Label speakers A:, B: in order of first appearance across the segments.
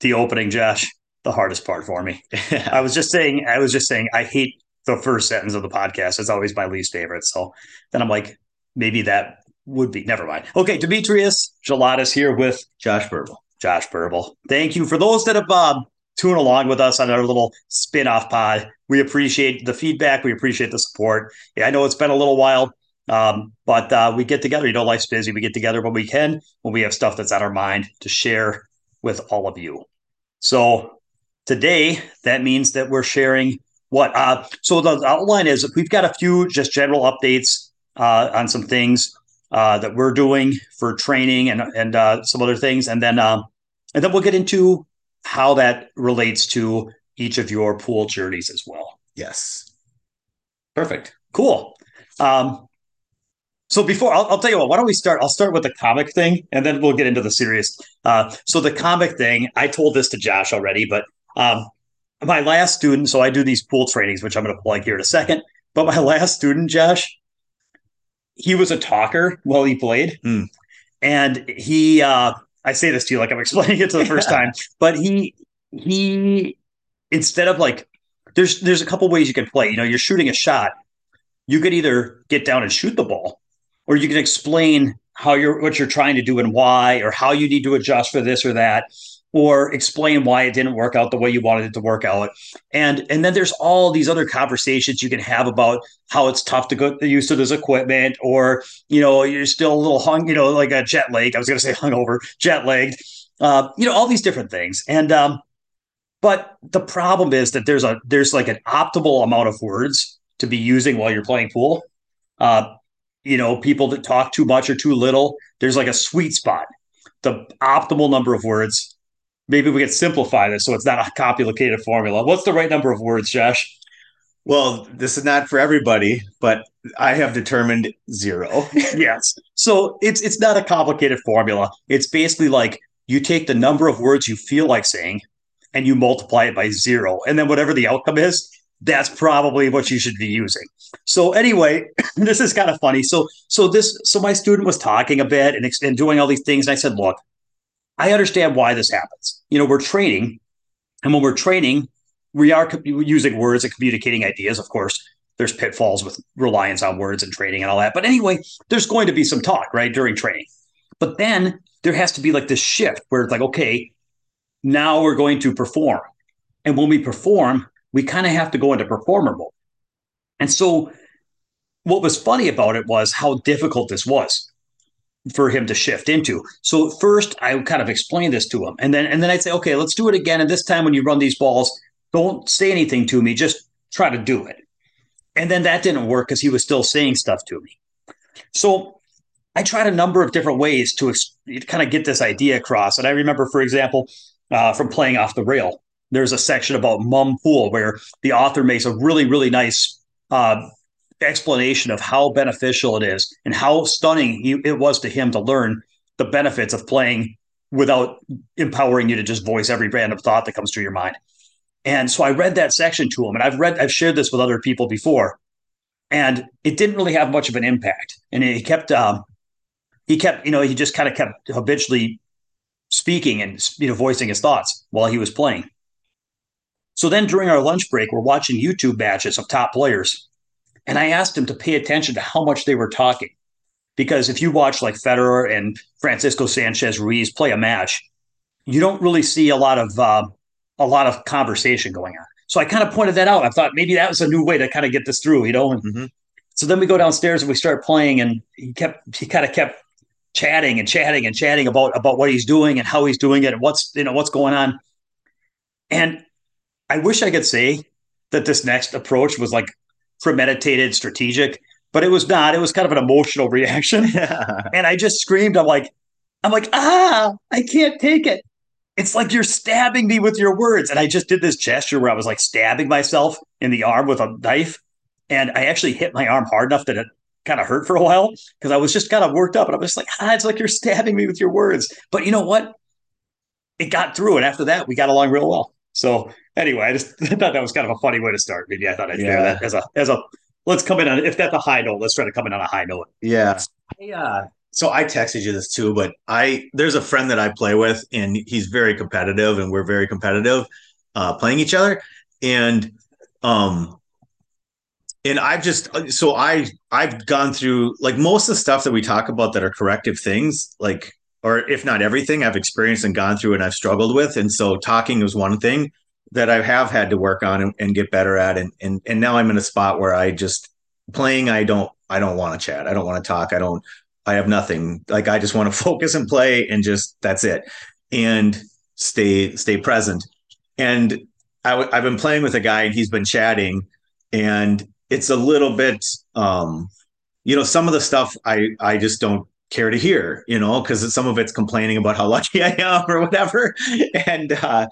A: the opening, Josh, the hardest part for me. I was just saying, I was just saying, I hate the first sentence of the podcast. It's always my least favorite. So then I'm like, maybe that would be. Never mind. Okay, Demetrius Gelatis here with
B: Josh Burble.
A: Josh Burble. Thank you for those that have uh, tuned along with us on our little spin-off pod. We appreciate the feedback. We appreciate the support. Yeah, I know it's been a little while, um, but uh, we get together. You know, life's busy. We get together when we can, when we have stuff that's on our mind to share with all of you. So today, that means that we're sharing what? Uh, so the outline is we've got a few just general updates uh, on some things uh, that we're doing for training and and uh, some other things, and then um, and then we'll get into how that relates to each of your pool journeys as well.
B: Yes. Perfect.
A: Cool. Um, so before I'll, I'll, tell you what, why don't we start? I'll start with the comic thing, and then we'll get into the serious. Uh, so the comic thing, I told this to Josh already, but um, my last student. So I do these pool trainings, which I'm going to plug here in a second. But my last student, Josh, he was a talker while he played,
B: mm.
A: and he. Uh, I say this to you like I'm explaining it to the first time, but he he instead of like there's there's a couple ways you can play. You know, you're shooting a shot. You could either get down and shoot the ball, or you can explain how you're what you're trying to do and why, or how you need to adjust for this or that or explain why it didn't work out the way you wanted it to work out. And and then there's all these other conversations you can have about how it's tough to get used to this equipment, or you know, you're still a little hung, you know, like a jet lag. I was gonna say hungover, jet lagged. Uh, you know, all these different things. And um, but the problem is that there's a there's like an optimal amount of words to be using while you're playing pool. Uh, you know, people that talk too much or too little, there's like a sweet spot. The optimal number of words maybe we could simplify this so it's not a complicated formula. What's the right number of words, Josh?
B: Well, this is not for everybody, but I have determined zero.
A: yes. So it's it's not a complicated formula. It's basically like you take the number of words you feel like saying and you multiply it by zero. And then whatever the outcome is, that's probably what you should be using. So anyway, this is kind of funny. So so this so my student was talking a bit and, and doing all these things. And I said, look, I understand why this happens. You know, we're training, and when we're training, we are using words and communicating ideas. Of course, there's pitfalls with reliance on words and training and all that. But anyway, there's going to be some talk, right, during training. But then there has to be like this shift where it's like, okay, now we're going to perform. And when we perform, we kind of have to go into performer mode. And so what was funny about it was how difficult this was for him to shift into. So first I kind of explain this to him and then and then I'd say, okay, let's do it again. And this time when you run these balls, don't say anything to me, just try to do it. And then that didn't work because he was still saying stuff to me. So I tried a number of different ways to ex- kind of get this idea across. And I remember, for example, uh, from playing off the rail, there's a section about mum pool where the author makes a really, really nice uh, explanation of how beneficial it is and how stunning he, it was to him to learn the benefits of playing without empowering you to just voice every random thought that comes through your mind. And so I read that section to him, and I've read, I've shared this with other people before, and it didn't really have much of an impact. And he kept, um, he kept, you know, he just kind of kept habitually speaking and you know voicing his thoughts while he was playing. So then during our lunch break, we're watching YouTube matches of top players, and I asked him to pay attention to how much they were talking. Because if you watch like Federer and Francisco Sanchez Ruiz play a match, you don't really see a lot of uh, a lot of conversation going on. So I kind of pointed that out. I thought maybe that was a new way to kind of get this through, you know. And mm-hmm. so then we go downstairs and we start playing, and he kept he kind of kept chatting and chatting and chatting about about what he's doing and how he's doing it and what's you know what's going on. And I wish I could say that this next approach was like premeditated, strategic, but it was not. It was kind of an emotional reaction. and I just screamed. I'm like, I'm like, ah, I can't take it. It's like you're stabbing me with your words. And I just did this gesture where I was like stabbing myself in the arm with a knife. And I actually hit my arm hard enough that it kind of hurt for a while because I was just kind of worked up. And I was just like, ah, it's like you're stabbing me with your words. But you know what? It got through. And after that, we got along real well. So anyway, I just thought that was kind of a funny way to start. Maybe I thought I'd yeah. share that as a as a let's come in on if that's a high note, let's try to come in on a high note.
B: Yeah.
C: I uh
B: so I texted you this too, but I there's a friend that I play with, and he's very competitive, and we're very competitive uh, playing each other, and um, and I've just so I I've gone through like most of the stuff that we talk about that are corrective things, like or if not everything, I've experienced and gone through and I've struggled with, and so talking is one thing that I have had to work on and, and get better at, and and and now I'm in a spot where I just playing I don't I don't want to chat, I don't want to talk, I don't I have nothing. Like I just want to focus and play and just that's it. And stay stay present. And i w- I've been playing with a guy and he's been chatting and it's a little bit um you know some of the stuff I I just don't care to hear, you know, because some of it's complaining about how lucky I am or whatever. And uh,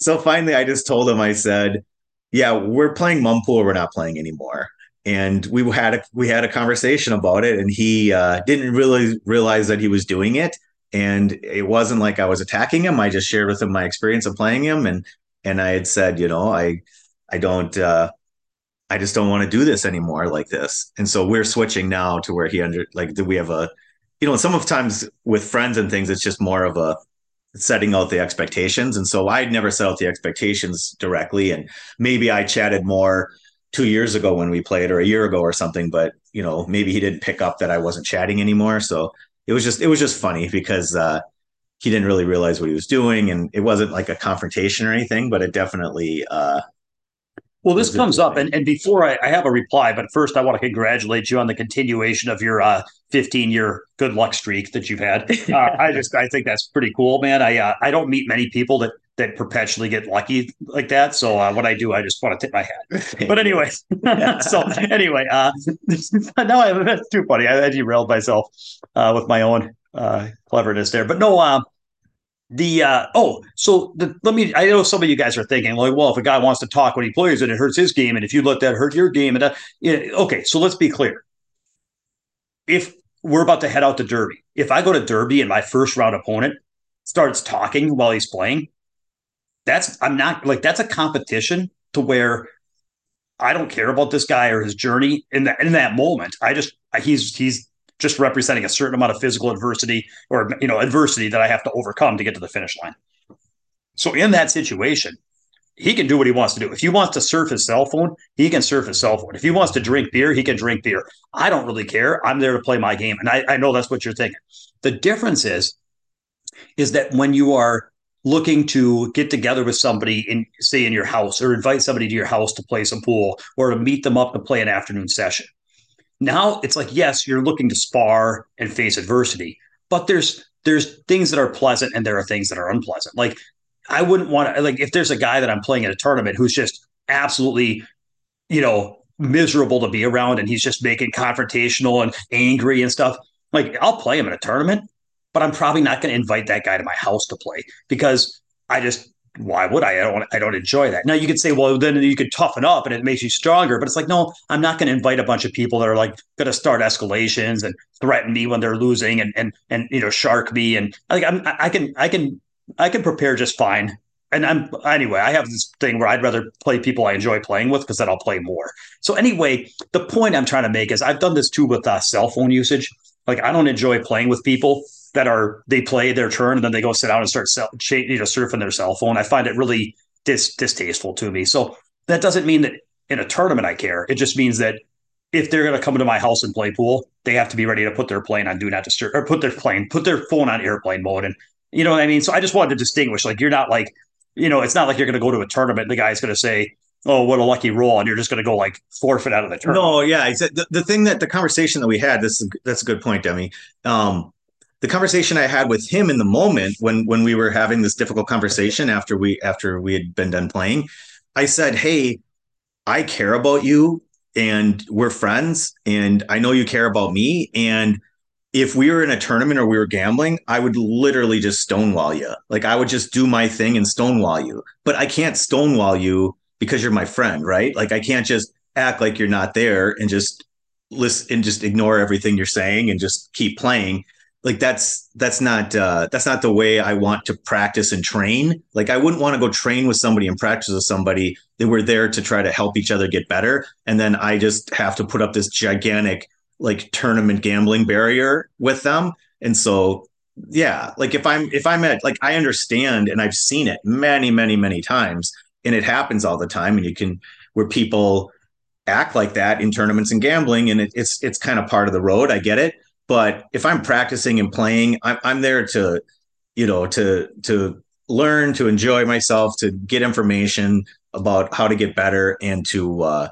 B: so finally, I just told him, I said, "Yeah, we're playing mum pool. We're not playing anymore." and we had a we had a conversation about it and he uh, didn't really realize that he was doing it and it wasn't like i was attacking him i just shared with him my experience of playing him and and i had said you know i i don't uh i just don't want to do this anymore like this and so we're switching now to where he under like do we have a you know sometimes with friends and things it's just more of a setting out the expectations. And so i'd never set out the expectations directly. And maybe i chatted more two years ago when we played or a year ago or something but you know maybe he didn't pick up that i wasn't chatting anymore. So it was just it was just funny because uh he didn't really realize what he was doing. And it wasn't like a confrontation or anything but it definitely uh
A: well, this comes up, and, and before I, I, have a reply, but first I want to congratulate you on the continuation of your uh, 15 year good luck streak that you've had. Uh, I just I think that's pretty cool, man. I uh, I don't meet many people that that perpetually get lucky like that. So uh, what I do, I just want to tip my hat. But anyway, so anyway, uh, now I have that's too funny. I, I derailed myself uh, with my own uh, cleverness there. But no, uh, the uh, oh, so the, let me. I know some of you guys are thinking like, well, if a guy wants to talk when he plays and it hurts his game, and if you let that hurt your game, and yeah, okay, so let's be clear. If we're about to head out to Derby, if I go to Derby and my first round opponent starts talking while he's playing, that's I'm not like that's a competition to where I don't care about this guy or his journey in that in that moment. I just he's he's just representing a certain amount of physical adversity or you know adversity that I have to overcome to get to the finish line. So in that situation, he can do what he wants to do. If he wants to surf his cell phone, he can surf his cell phone. If he wants to drink beer, he can drink beer. I don't really care. I'm there to play my game. And I, I know that's what you're thinking. The difference is, is that when you are looking to get together with somebody in say in your house or invite somebody to your house to play some pool or to meet them up to play an afternoon session now it's like yes you're looking to spar and face adversity but there's there's things that are pleasant and there are things that are unpleasant. Like i wouldn't want to like if there's a guy that i'm playing in a tournament who's just absolutely you know miserable to be around and he's just making confrontational and angry and stuff like i'll play him in a tournament but I'm probably not going to invite that guy to my house to play because I just why would I? I don't I don't enjoy that. Now you could say, well, then you could toughen up and it makes you stronger. But it's like, no, I'm not going to invite a bunch of people that are like going to start escalations and threaten me when they're losing and and and you know shark me and like I'm I can I can I can prepare just fine. And I'm anyway, I have this thing where I'd rather play people I enjoy playing with because then I'll play more. So anyway, the point I'm trying to make is I've done this too with uh, cell phone usage. Like I don't enjoy playing with people that are they play their turn and then they go sit down and start sell, you know surfing their cell phone. I find it really dis, distasteful to me. So that doesn't mean that in a tournament I care. It just means that if they're going to come to my house and play pool, they have to be ready to put their plane on do not disturb or put their plane, put their phone on airplane mode. And you know what I mean? So I just wanted to distinguish like you're not like, you know, it's not like you're going to go to a tournament and the guy's going to say, oh, what a lucky roll, and you're just going to go like forfeit out of the tournament.
B: No, yeah, the, the thing that the conversation that we had, this is, that's a good point, Demi. Um, the conversation I had with him in the moment when when we were having this difficult conversation after we after we had been done playing, I said, "Hey, I care about you and we're friends and I know you care about me and if we were in a tournament or we were gambling, I would literally just stonewall you. Like I would just do my thing and stonewall you. But I can't stonewall you because you're my friend, right? Like I can't just act like you're not there and just listen and just ignore everything you're saying and just keep playing like that's that's not uh, that's not the way I want to practice and train. Like I wouldn't want to go train with somebody and practice with somebody that we're there to try to help each other get better, and then I just have to put up this gigantic like tournament gambling barrier with them. And so yeah, like if I'm if I'm at like I understand and I've seen it many, many, many times, and it happens all the time, and you can where people act like that in tournaments and gambling, and it, it's it's kind of part of the road. I get it, but if I'm practicing and playing, I'm I'm there to, you know, to to learn, to enjoy myself, to get information about how to get better, and to uh,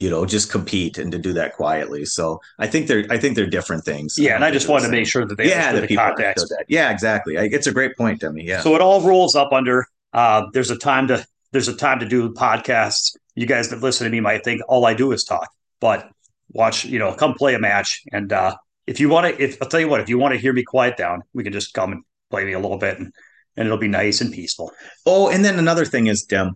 B: you know just compete and to do that quietly. So i think they're i think they're different things.
A: Yeah and i just wanted to make sure that they
B: yeah
A: the,
B: the context. that. yeah exactly. It's a great point demi. Yeah.
A: So it all rolls up under uh, there's a time to there's a time to do podcasts. You guys that listen to me might think all i do is talk. But watch you know come play a match and uh, if you want to if i'll tell you what if you want to hear me quiet down we can just come and play me a little bit and and it'll be nice and peaceful
B: oh and then another thing is dem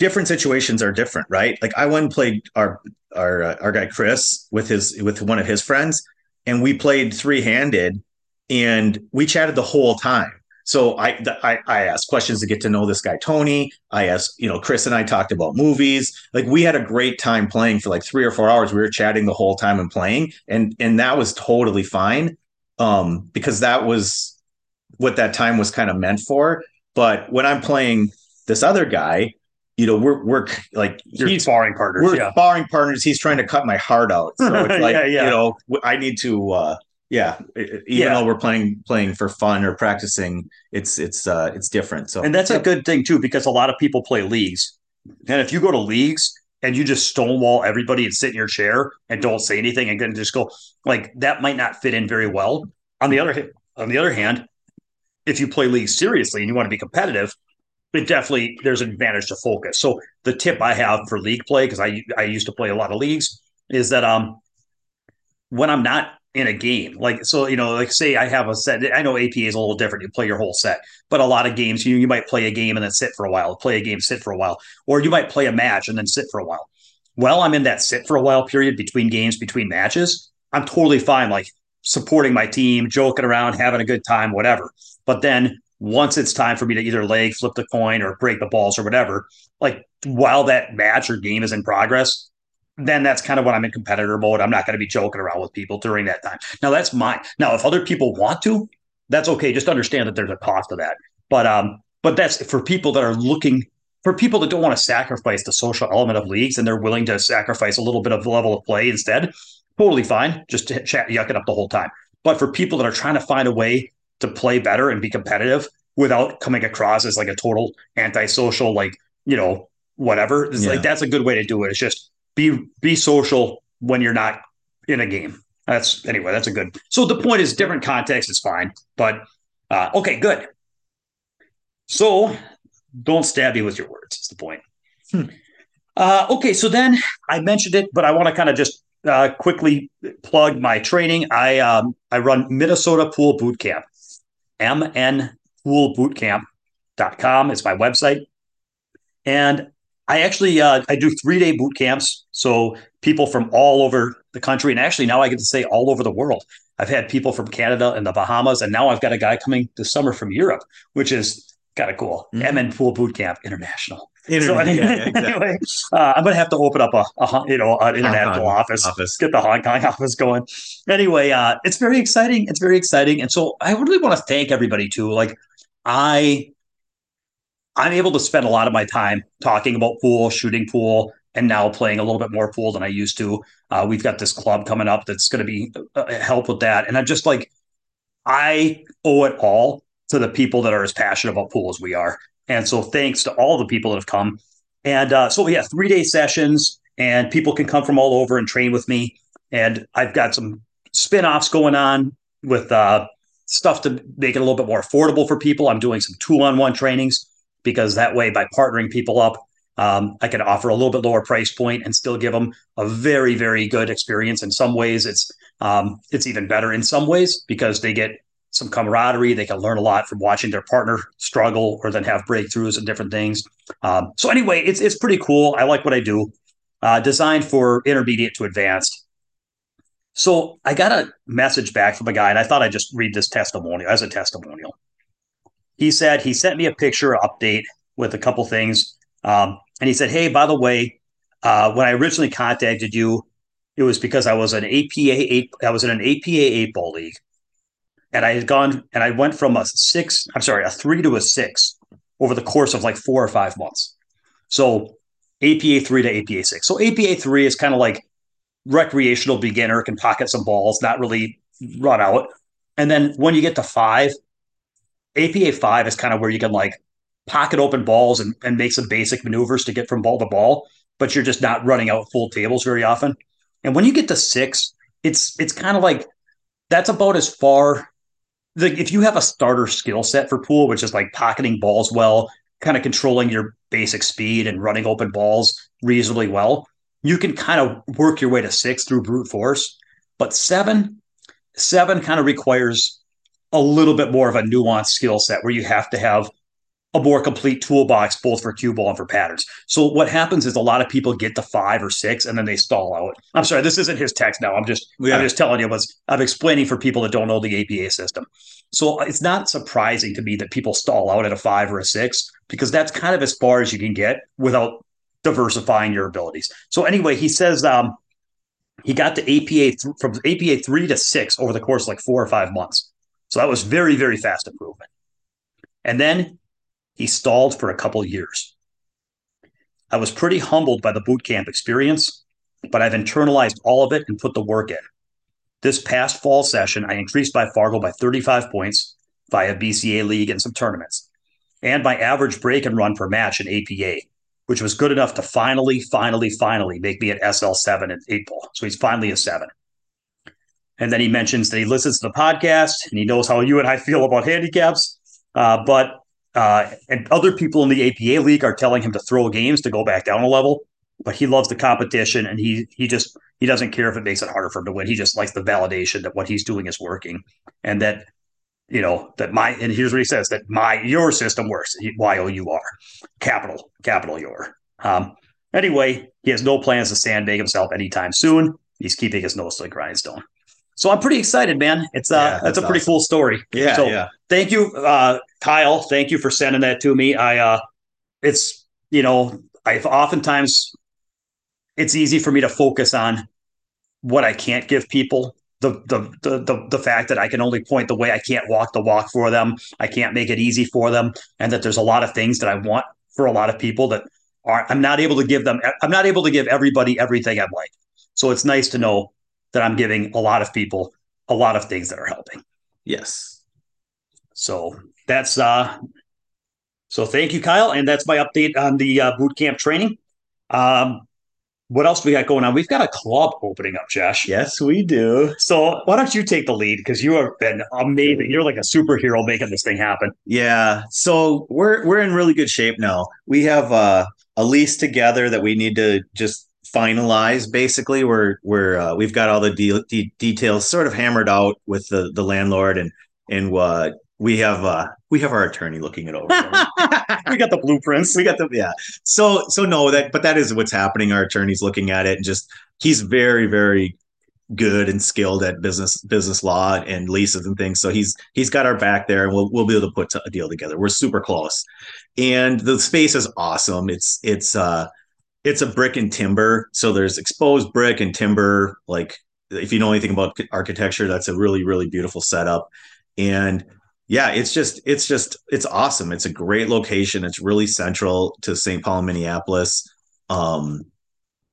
B: different situations are different, right? Like I went and played our our uh, our guy Chris with his with one of his friends, and we played three handed, and we chatted the whole time. So I, I I asked questions to get to know this guy Tony. I asked, you know, Chris and I talked about movies. Like we had a great time playing for like three or four hours. We were chatting the whole time and playing, and and that was totally fine, um, because that was what that time was kind of meant for. But when I'm playing this other guy, you know, we're we're like
A: You're he's sparring partners.
B: We're
A: yeah.
B: sparring partners. He's trying to cut my heart out. So it's like, yeah, yeah. you know, I need to uh yeah, even yeah. though we're playing playing for fun or practicing, it's it's uh it's different. So
A: And that's a good thing too because a lot of people play leagues. And if you go to leagues and you just stonewall everybody and sit in your chair and don't say anything and just go like that might not fit in very well. On the other on the other hand, if you play leagues seriously and you want to be competitive, it definitely there's an advantage to focus. So the tip I have for league play because I I used to play a lot of leagues is that um when I'm not in a game. Like so you know like say I have a set I know APA is a little different you play your whole set but a lot of games you you might play a game and then sit for a while play a game sit for a while or you might play a match and then sit for a while. Well I'm in that sit for a while period between games between matches I'm totally fine like supporting my team joking around having a good time whatever. But then once it's time for me to either leg, flip the coin, or break the balls or whatever, like while that match or game is in progress, then that's kind of when I'm in competitor mode. I'm not going to be joking around with people during that time. Now that's mine. Now, if other people want to, that's okay. Just understand that there's a cost to that. But um, but that's for people that are looking for people that don't want to sacrifice the social element of leagues and they're willing to sacrifice a little bit of the level of play instead. Totally fine. Just to chat, yuck it up the whole time. But for people that are trying to find a way to play better and be competitive without coming across as like a total antisocial, like, you know, whatever. It's yeah. like that's a good way to do it. It's just be be social when you're not in a game. That's anyway, that's a good. So the point is different context is fine. But uh okay, good. So don't stab me with your words, is the point. Hmm. Uh, okay, so then I mentioned it, but I want to kind of just uh, quickly plug my training. I um, I run Minnesota Pool Boot Camp. mnpoolbootcamp.com is my website. And I actually uh, I do three day boot camps. So people from all over the country, and actually now I get to say all over the world. I've had people from Canada and the Bahamas, and now I've got a guy coming this summer from Europe, which is kind of cool. Mm-hmm. MN Pool Boot Camp International. so anyway, yeah, exactly. anyway uh, I'm going to have to open up a, a you know an international office, office, get the Hong Kong office going. Anyway, uh, it's very exciting. It's very exciting, and so I really want to thank everybody too. Like I, I'm able to spend a lot of my time talking about pool, shooting pool, and now playing a little bit more pool than I used to. Uh, we've got this club coming up that's going to be uh, help with that, and I'm just like, I owe it all to the people that are as passionate about pool as we are. And so thanks to all the people that have come. And uh, so have three day sessions, and people can come from all over and train with me. And I've got some spin offs going on with uh, stuff to make it a little bit more affordable for people. I'm doing some two on one trainings because that way, by partnering people up, um, I can offer a little bit lower price point and still give them a very, very good experience. In some ways, it's um, it's even better in some ways because they get some camaraderie. They can learn a lot from watching their partner struggle or then have breakthroughs and different things. Um, so anyway, it's it's pretty cool. I like what I do. Uh, designed for intermediate to advanced. So I got a message back from a guy, and I thought I'd just read this testimonial as a testimonial. He said he sent me a picture update with a couple things, um, and he said, "Hey, by the way, uh, when I originally contacted you, it was because I was an APA eight. I was in an APA eight ball league, and I had gone and I went from a six. I'm sorry, a three to a six over the course of like four or five months. So APA three to APA six. So APA three is kind of like recreational beginner can pocket some balls, not really run out. And then when you get to five, APA five is kind of where you can like pocket open balls and, and make some basic maneuvers to get from ball to ball, but you're just not running out full tables very often. And when you get to six, it's it's kind of like that's about as far like if you have a starter skill set for pool, which is like pocketing balls well, kind of controlling your basic speed and running open balls reasonably well, you can kind of work your way to six through brute force. But seven, seven kind of requires a little bit more of a nuanced skill set where you have to have a more complete toolbox both for cue ball and for patterns. So what happens is a lot of people get to five or six and then they stall out. I'm sorry, this isn't his text now. I'm just yeah. I'm just telling you what's I'm explaining for people that don't know the APA system. So it's not surprising to me that people stall out at a five or a six because that's kind of as far as you can get without diversifying your abilities. So anyway, he says um, he got to APA th- from APA three to six over the course of like four or five months. So that was very very fast improvement. And then he stalled for a couple years. I was pretty humbled by the boot camp experience, but I've internalized all of it and put the work in. This past fall session, I increased by Fargo by 35 points via BCA League and some tournaments, and my average break and run per match in APA, which was good enough to finally, finally, finally make me an SL7 in April. So he's finally a seven. And then he mentions that he listens to the podcast and he knows how you and I feel about handicaps. Uh, but uh, and other people in the APA league are telling him to throw games to go back down a level, but he loves the competition and he he just he doesn't care if it makes it harder for him to win. He just likes the validation that what he's doing is working, and that you know that my and here's what he says that my your system works. Y o u r, capital capital your. Um, anyway, he has no plans to sandbag himself anytime soon. He's keeping his nose to the grindstone. So I'm pretty excited, man. It's uh, yeah, that's, that's, a pretty awesome. cool story.
B: Yeah,
A: so
B: yeah.
A: Thank you, uh, Kyle. Thank you for sending that to me. I, uh, it's you know, I've oftentimes it's easy for me to focus on what I can't give people. The, the the the the fact that I can only point the way I can't walk the walk for them. I can't make it easy for them, and that there's a lot of things that I want for a lot of people that are I'm not able to give them. I'm not able to give everybody everything I'd like. So it's nice to know that I'm giving a lot of people a lot of things that are helping.
B: Yes.
A: So that's uh so thank you, Kyle. And that's my update on the uh, boot camp training. Um what else we got going on? We've got a club opening up, Josh.
B: Yes, we do.
A: So why don't you take the lead? Because you have been amazing. You're like a superhero making this thing happen.
B: Yeah. So we're we're in really good shape now. We have uh, a lease together that we need to just finalized. Basically, we're we're uh, we've got all the de- de- details sort of hammered out with the the landlord, and and uh, we have uh, we have our attorney looking it over.
A: we got the blueprints.
B: We got the yeah. So so no that but that is what's happening. Our attorney's looking at it and just he's very very good and skilled at business business law and leases and things. So he's he's got our back there, and we'll we'll be able to put a deal together. We're super close, and the space is awesome. It's it's uh it's a brick and timber. So there's exposed brick and timber. Like if you know anything about architecture, that's a really, really beautiful setup. And yeah, it's just, it's just, it's awesome. It's a great location. It's really central to St. Paul Minneapolis. Um,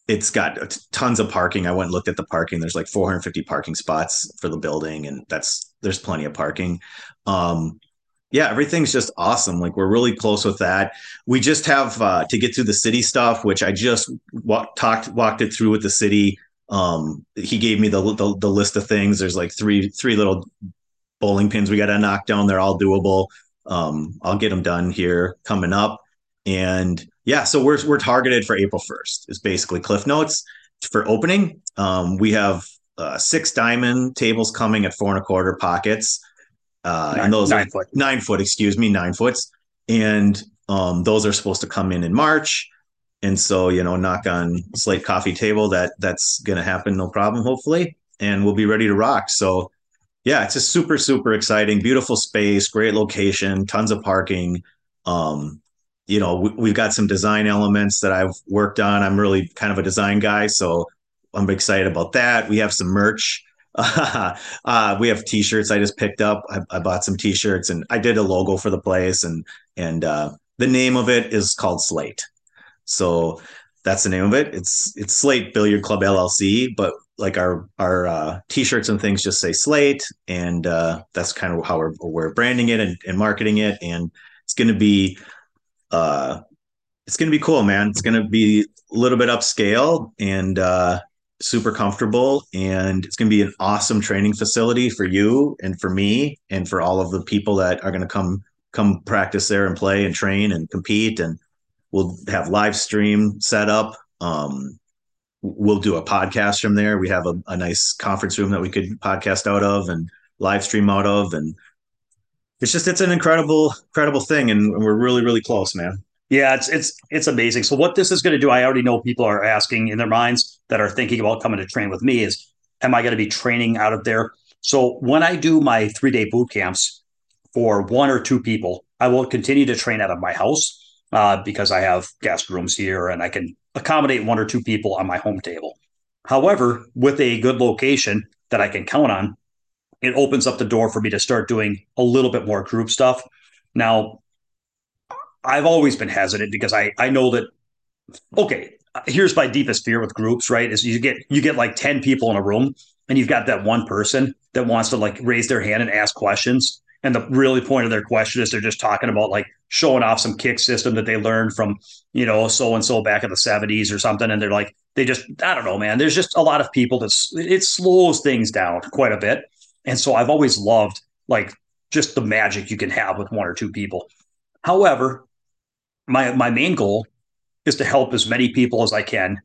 B: it's got tons of parking. I went and looked at the parking. There's like 450 parking spots for the building, and that's there's plenty of parking. Um, yeah, everything's just awesome. Like we're really close with that. We just have uh, to get through the city stuff, which I just walk, talked walked it through with the city. Um, he gave me the, the, the list of things. There's like three three little bowling pins we got to knock down. They're all doable. Um, I'll get them done here coming up. And yeah, so we're we're targeted for April 1st. Is basically Cliff Notes for opening. Um, we have uh, six diamond tables coming at four and a quarter pockets. Uh, nine, and those nine foot, nine foot, excuse me, nine foots, and um, those are supposed to come in in March. And so, you know, knock on slate coffee table. That that's going to happen, no problem, hopefully, and we'll be ready to rock. So, yeah, it's a super super exciting, beautiful space, great location, tons of parking. Um, you know, we, we've got some design elements that I've worked on. I'm really kind of a design guy, so I'm excited about that. We have some merch. uh, we have t-shirts I just picked up. I, I, bought some t-shirts and I did a logo for the place and and uh, the name of it is called Slate. So that's the name of it. It's it's Slate Billiard Club LLC, but like our our uh, t-shirts and things just say Slate, and uh, that's kind of how we're, we're branding it and, and marketing it. And it's going to be uh, it's going to be cool, man. It's going to be a little bit upscale and uh, super comfortable, and it's going to be an awesome training facility for you and for me and for all of the people that are going to come come practice there and play and train and compete and we'll have live stream set up. Um, we'll do a podcast from there. We have a, a, nice conference room that we could podcast out of and live stream out of and it's just it's an incredible incredible thing and we're really really close man
A: yeah it's it's it's amazing so what this is going to do i already know people are asking in their minds that are thinking about coming to train with me is am i going to be training out of there so when i do my three day boot camps for one or two people i will continue to train out of my house uh, because I have guest rooms here and I can accommodate one or two people on my home table. However, with a good location that I can count on, it opens up the door for me to start doing a little bit more group stuff. Now, I've always been hesitant because I I know that okay, here's my deepest fear with groups, right? Is you get you get like 10 people in a room and you've got that one person that wants to like raise their hand and ask questions. And the really point of their question is they're just talking about like showing off some kick system that they learned from you know so and so back in the 70s or something. And they're like they just i don't know man there's just a lot of people that it slows things down quite a bit. And so i've always loved like just the magic you can have with one or two people. However my my main goal is to help as many people as i can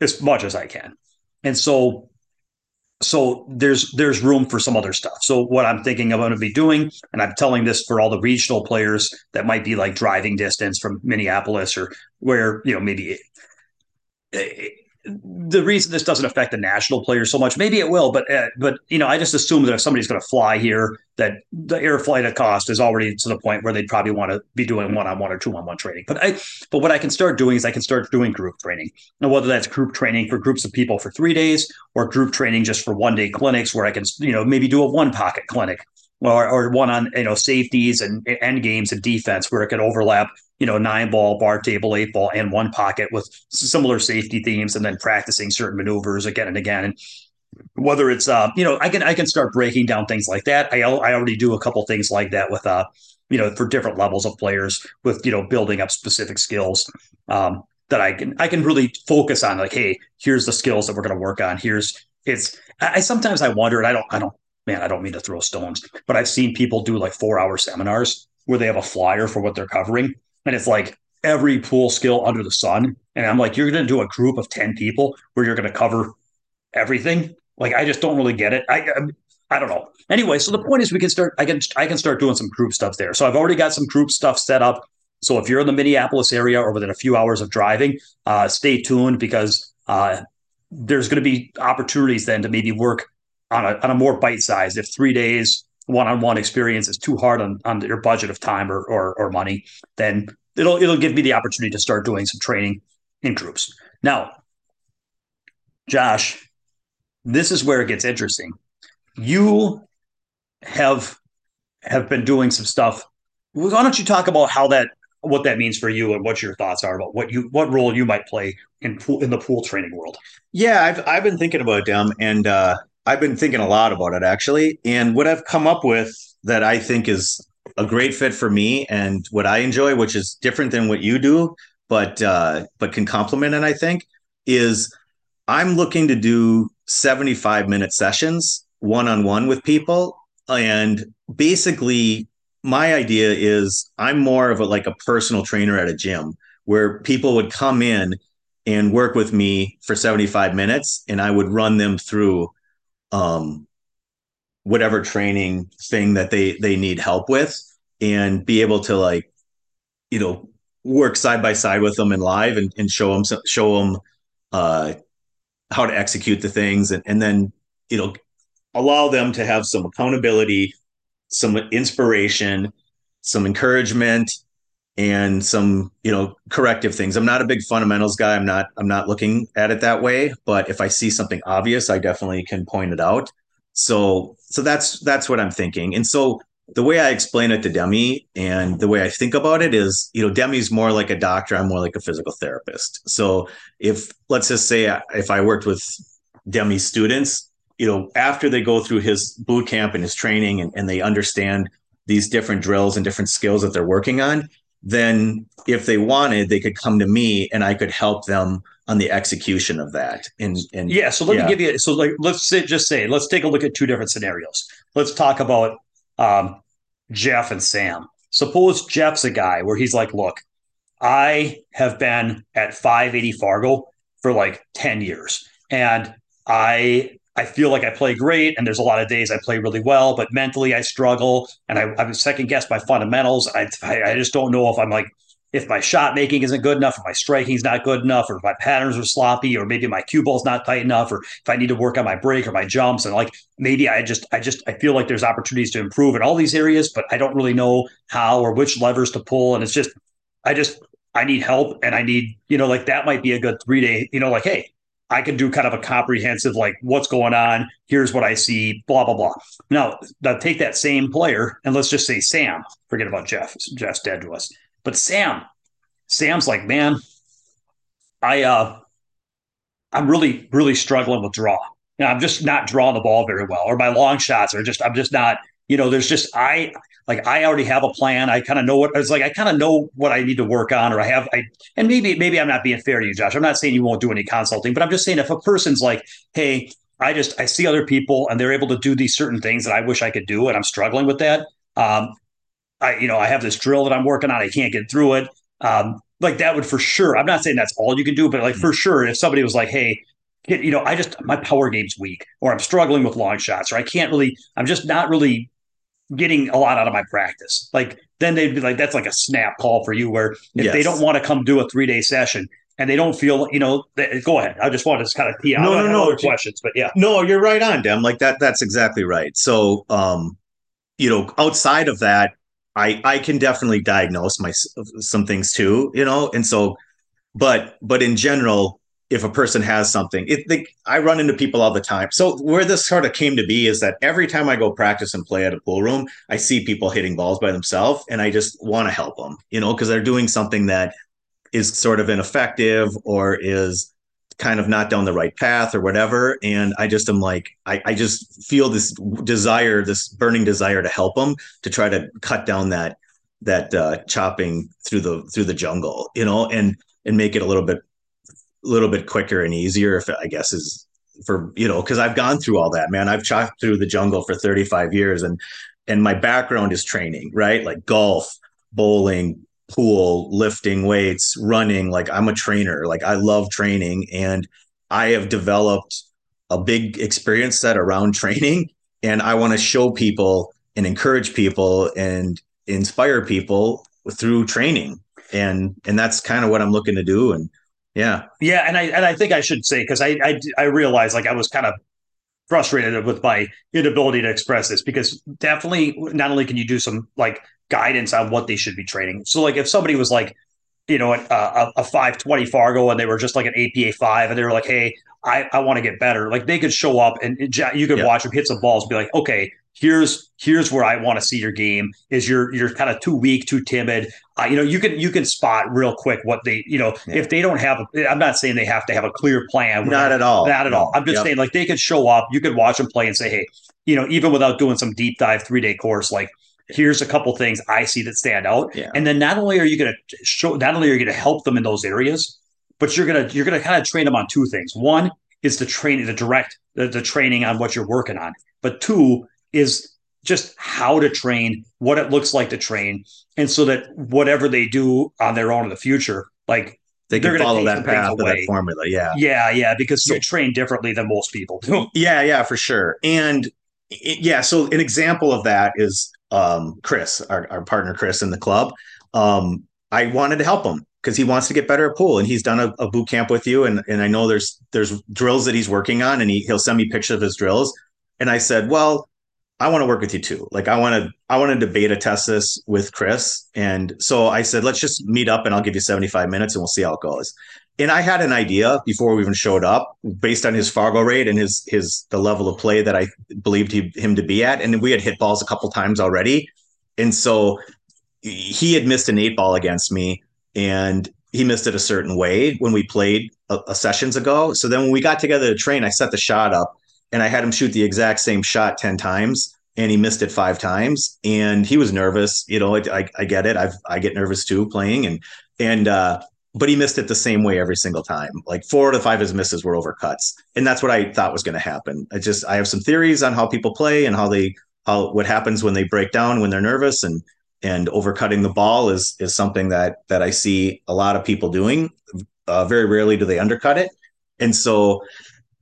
A: as much as i can and so so there's there's room for some other stuff. So what I'm thinking I'm going to be doing, and I'm telling this for all the regional players that might be like driving distance from Minneapolis or where you know maybe eh, the reason this doesn't affect the national players so much, maybe it will, but uh, but you know, I just assume that if somebody's going to fly here, that the air flight cost is already to the point where they'd probably want to be doing one on one or two on one training. But I, but what I can start doing is I can start doing group training, and whether that's group training for groups of people for three days or group training just for one day clinics where I can you know maybe do a one pocket clinic or, or one on you know safeties and end games and defense where it could overlap you know nine ball bar table eight ball and one pocket with similar safety themes and then practicing certain maneuvers again and again. And whether it's uh you know i can i can start breaking down things like that. I, I already do a couple things like that with uh you know for different levels of players with you know building up specific skills um that i can i can really focus on like hey here's the skills that we're going to work on. Here's it's I sometimes I wonder, and I don't, I don't man, I don't mean to throw stones, but I've seen people do like four hour seminars where they have a flyer for what they're covering. And it's like every pool skill under the sun. And I'm like, you're going to do a group of 10 people where you're going to cover everything. Like, I just don't really get it. I, I, I don't know. Anyway, so the point is we can start, I can, I can start doing some group stuff there. So I've already got some group stuff set up. So if you're in the Minneapolis area or within a few hours of driving, uh, stay tuned because uh, there's going to be opportunities then to maybe work on a, on a more bite sized If three days one on one experience is too hard on, on your budget of time or, or, or money, then it'll it'll give me the opportunity to start doing some training in groups. Now, Josh, this is where it gets interesting. You have have been doing some stuff. Why don't you talk about how that what that means for you and what your thoughts are about what you what role you might play in pool, in the pool training world?
B: Yeah, I've I've been thinking about them, and uh, I've been thinking a lot about it actually. And what I've come up with that I think is a great fit for me and what I enjoy, which is different than what you do, but uh, but can complement it, I think, is I'm looking to do 75 minute sessions one on one with people. And basically, my idea is I'm more of a like a personal trainer at a gym where people would come in and work with me for 75 minutes and I would run them through um, whatever training thing that they they need help with and be able to like you know work side by side with them in live and, and show them show them uh, how to execute the things and, and then you know allow them to have some accountability some inspiration some encouragement and some you know corrective things. I'm not a big fundamentals guy. I'm not i'm not looking at it that way but if i see something obvious i definitely can point it out. So so that's that's what i'm thinking. And so the way i explain it to demi and the way i think about it is you know demi's more like a doctor. I'm more like a physical therapist. So if let's just say if i worked with demi's students you know after they go through his boot camp and his training and, and they understand these different drills and different skills that they're working on then if they wanted, they could come to me and I could help them on the execution of that. And, and
A: yeah, so let yeah. me give you so like let's say, just say let's take a look at two different scenarios. Let's talk about um, Jeff and Sam. Suppose Jeff's a guy where he's like, look, I have been at 580 Fargo for like 10 years. And I I feel like I play great, and there's a lot of days I play really well, but mentally I struggle, and I, I second guess my fundamentals. I, I just don't know if I'm like if my shot making isn't good enough, or my striking's not good enough, or my patterns are sloppy, or maybe my cue ball's not tight enough, or if I need to work on my break or my jumps, and like maybe I just I just I feel like there's opportunities to improve in all these areas, but I don't really know how or which levers to pull, and it's just I just I need help, and I need you know like that might be a good three day you know like hey I can do kind of a comprehensive, like, what's going on? Here's what I see, blah, blah, blah. Now, now take that same player and let's just say Sam. Forget about Jeff. Jeff's dead to us. But Sam, Sam's like, man, I uh I'm really, really struggling with draw. You know, I'm just not drawing the ball very well, or my long shots are just, I'm just not, you know, there's just I like I already have a plan. I kind of know what it's like. I kind of know what I need to work on, or I have. I and maybe maybe I'm not being fair to you, Josh. I'm not saying you won't do any consulting, but I'm just saying if a person's like, hey, I just I see other people and they're able to do these certain things that I wish I could do, and I'm struggling with that. Um, I you know I have this drill that I'm working on. I can't get through it. Um, like that would for sure. I'm not saying that's all you can do, but like for sure, if somebody was like, hey, you know, I just my power game's weak, or I'm struggling with long shots, or I can't really, I'm just not really getting a lot out of my practice. Like then they'd be like, that's like a snap call for you. Where if yes. they don't want to come do a three day session and they don't feel, you know, they, go ahead. I just want to kind of tee out. No, no, no. Other questions, but yeah,
B: no, you're right on, Dem. Like that. That's exactly right. So, um, you know, outside of that, I I can definitely diagnose my some things too. You know, and so, but but in general, if a person has something. It, they, i run into people all the time. So where this sort of came to be is that every time i go practice and play at a pool room i see people hitting balls by themselves and i just want to help them you know because they're doing something that is sort of ineffective or is kind of not down the right path or whatever. And i just am like i, I just feel this desire this burning desire to help them to try to cut down that that uh, chopping through the through the jungle you know and and make it a little bit little bit quicker and easier if I guess is for you know because I've gone through all that man. I've chopped through the jungle for 35 years and and my background is training right? Like golf bowling pool lifting weights running. Like I'm a trainer. Like I love training and I have developed a big experience set around training and I want to show people and encourage people and inspire people through training. And and that's kind of what I'm looking to do and yeah.
A: Yeah, and I and I think I should say because I, I I realized like I was kind of frustrated with my inability to express this because definitely not only can you do some like guidance on what they should be training. So like if somebody was like, you know, a, a 520 Fargo and they were just like an APA five and they were like, hey, I, I want to get better. Like they could show up and you could watch them hit some balls, be like, okay, here's here's where I want to see your game. Is you're you're kind of too weak, too timid. Uh, you know, you can you can spot real quick what they you know yeah. if they don't have. A, I'm not saying they have to have a clear plan.
B: Not at all.
A: Not at all. I'm just yep. saying like they could show up. You could watch them play and say, hey, you know, even without doing some deep dive three day course, like here's a couple things I see that stand out. Yeah. And then not only are you going to show, not only are you going to help them in those areas, but you're gonna you're gonna kind of train them on two things. One is the training, the direct the, the training on what you're working on, but two is just how to train, what it looks like to train, and so that whatever they do on their own in the future, like
B: they can follow that path of that formula. Yeah,
A: yeah, yeah, because so, you train differently than most people do.
B: Yeah, yeah, for sure. And it, yeah, so an example of that is um, Chris, our, our partner Chris in the club. Um, I wanted to help him because he wants to get better at pool and he's done a, a, boot camp with you and and I know there's there's drills that he's working on and he he'll send me pictures of his drills and I said well I want to work with you too. Like I want to I want to beta test this with Chris. And so I said, let's just meet up and I'll give you 75 minutes and we'll see how it goes. And I had an idea before we even showed up based on his Fargo rate and his his the level of play that I believed he, him to be at. And we had hit balls a couple times already. And so he had missed an eight ball against me and he missed it a certain way when we played a, a sessions ago. So then when we got together to train, I set the shot up and I had him shoot the exact same shot 10 times and he missed it five times and he was nervous. You know, I, I get it. I've, I get nervous too playing and, and, uh, but he missed it the same way every single time. Like four to five of his misses were overcuts. And that's what I thought was going to happen. I just, I have some theories on how people play and how they, how, what happens when they break down when they're nervous and, and overcutting the ball is, is something that, that I see a lot of people doing. Uh, very rarely do they undercut it. And so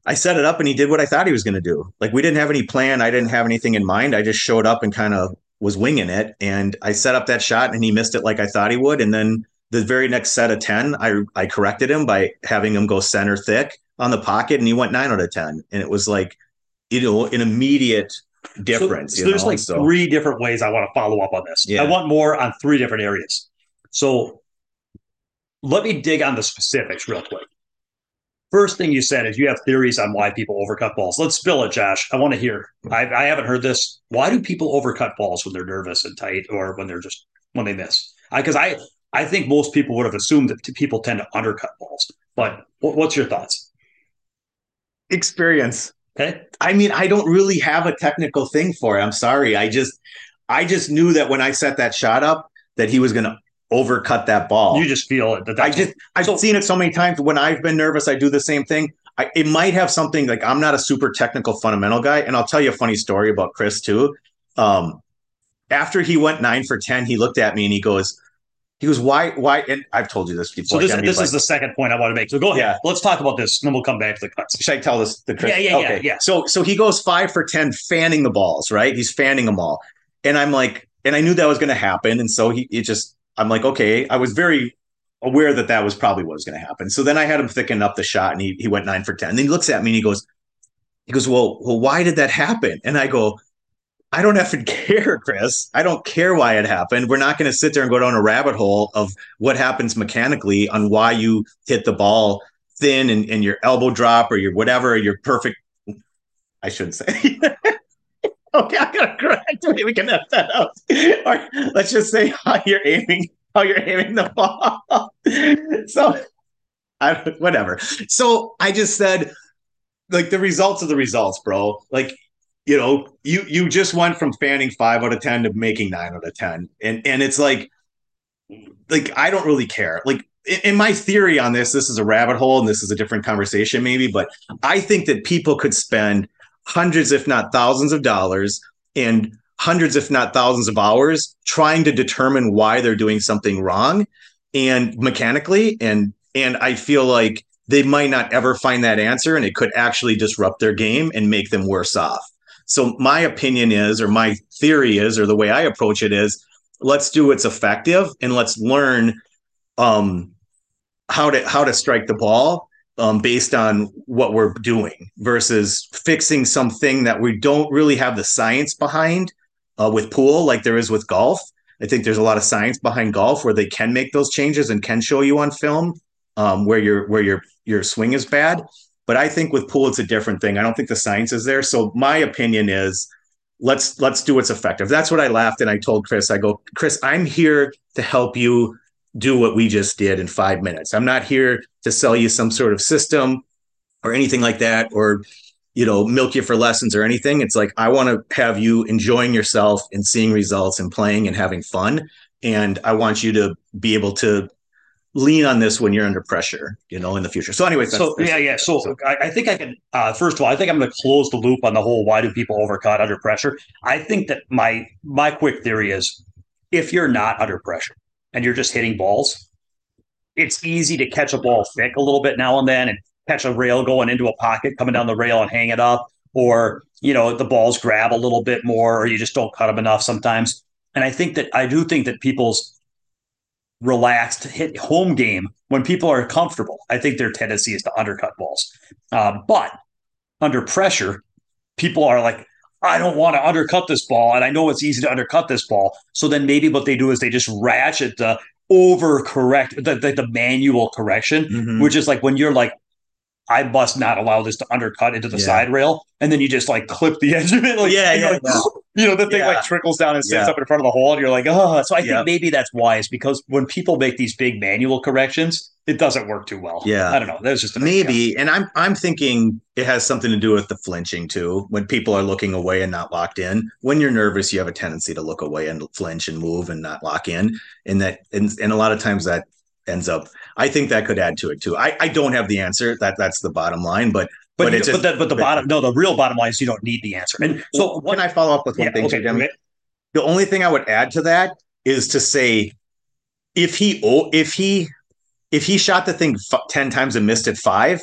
B: I set it up and he did what I thought he was going to do. Like we didn't have any plan. I didn't have anything in mind. I just showed up and kind of was winging it. And I set up that shot and he missed it like I thought he would. And then the very next set of 10, I, I corrected him by having him go center thick on the pocket and he went nine out of 10. And it was like, you know, an immediate difference.
A: So, so there's know? like so, three different ways I want to follow up on this. Yeah. I want more on three different areas. So let me dig on the specifics real quick first thing you said is you have theories on why people overcut balls. Let's spill it, Josh. I want to hear. I, I haven't heard this. Why do people overcut balls when they're nervous and tight, or when they're just when they miss? Because I, I, I think most people would have assumed that people tend to undercut balls. But what's your thoughts?
B: Experience.
A: Okay.
B: I mean, I don't really have a technical thing for it. I'm sorry. I just, I just knew that when I set that shot up, that he was going to overcut that ball.
A: You just feel it.
B: That I just I've so, seen it so many times. When I've been nervous, I do the same thing. I, it might have something like I'm not a super technical fundamental guy, and I'll tell you a funny story about Chris too. Um, after he went nine for ten, he looked at me and he goes, he goes, why, why? And I've told you this before.
A: So this, this is the second point I want to make. So go ahead. Yeah. Let's talk about this, and then we'll come back to the cuts.
B: Should I tell this? The
A: Chris? Yeah, yeah, okay. yeah, yeah.
B: So, so he goes five for ten, fanning the balls. Right, he's fanning them all, and I'm like, and I knew that was going to happen, and so he, it just I'm like, okay, I was very aware that that was probably what was going to happen. So then I had him thicken up the shot, and he he went nine for ten. And then he looks at me and he goes, he goes, well, well, why did that happen? And I go, I don't effing care, Chris. I don't care why it happened. We're not going to sit there and go down a rabbit hole of what happens mechanically on why you hit the ball thin and, and your elbow drop or your whatever, your perfect. I shouldn't say. okay, I gotta correct. Maybe we can have that out. Or let's just say how you're aiming, how you're aiming the ball. so, I whatever. So I just said, like the results of the results, bro. Like you know, you you just went from fanning five out of ten to making nine out of ten, and and it's like, like I don't really care. Like in my theory on this, this is a rabbit hole, and this is a different conversation, maybe. But I think that people could spend hundreds, if not thousands of dollars and hundreds, if not thousands of hours trying to determine why they're doing something wrong and mechanically. And, and I feel like they might not ever find that answer and it could actually disrupt their game and make them worse off. So my opinion is, or my theory is, or the way I approach it is, let's do what's effective and let's learn um, how to how to strike the ball um, based on what we're doing versus fixing something that we don't really have the science behind uh, with pool like there is with golf. I think there's a lot of science behind golf where they can make those changes and can show you on film um, where your where your your swing is bad. But I think with pool it's a different thing. I don't think the science is there. So my opinion is let's let's do what's effective. That's what I laughed and I told Chris. I go, Chris, I'm here to help you do what we just did in five minutes. I'm not here to sell you some sort of system or anything like that, or you know, milk you for lessons or anything. It's like I want to have you enjoying yourself and seeing results and playing and having fun. And I want you to be able to lean on this when you're under pressure, you know, in the future. So, anyway,
A: so yeah, yeah. So, so I, I, think I can. Uh, first of all, I think I'm going to close the loop on the whole. Why do people overcut under pressure? I think that my my quick theory is, if you're not under pressure, and you're just hitting balls, it's easy to catch a ball thick a little bit now and then and catch a rail going into a pocket, coming down the rail and hang it up. Or, you know, the balls grab a little bit more, or you just don't cut them enough sometimes. And I think that I do think that people's relaxed hit home game when people are comfortable, I think their tendency is to undercut balls. Uh, but under pressure, people are like, I don't want to undercut this ball, and I know it's easy to undercut this ball. So then maybe what they do is they just ratchet the overcorrect the, the, the manual correction,
B: Mhm.
A: which is like when you're like, I must not allow this to undercut into the
B: Yeah.
A: side rail, and then you just like clip the edge of it. Like,
B: Yeah,
A: you're
B: yeah,
A: like,
B: yeah.
A: You know, the thing like trickles down and sits up in front of the hole, and you're like, oh. So I think maybe that's wise because when people make these big manual corrections, it doesn't work too well.
B: Yeah.
A: I don't know. That's just an idea.
B: Maybe, and I'm I'm thinking it has something to do with the flinching too. When people are looking away and not locked in, when you're nervous, you have a tendency to look away and flinch and move and not lock in, and that and, and a lot of times that ends up. I think that could add to it too. I, I don't have the answer. That that's the bottom line, but
A: But
B: but it's
A: but,
B: just-
A: the, but the bottom no, the real bottom line is you don't need the answer. And so what
B: can I follow up with one
A: yeah,
B: thing
A: okay,
B: Demi?
A: okay.
B: The only thing I would add to that is to say if he if he if he shot the thing f- 10 times and missed it 5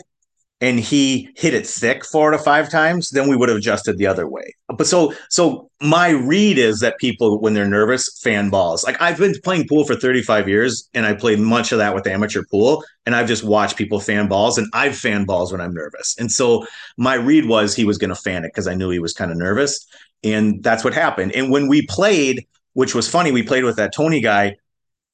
B: and he hit it thick 4 to 5 times then we would have adjusted the other way. But so so my read is that people when they're nervous fan balls. Like I've been playing pool for 35 years and I played much of that with amateur pool and I've just watched people fan balls and I've fan balls when I'm nervous. And so my read was he was going to fan it cuz I knew he was kind of nervous and that's what happened. And when we played, which was funny, we played with that Tony guy.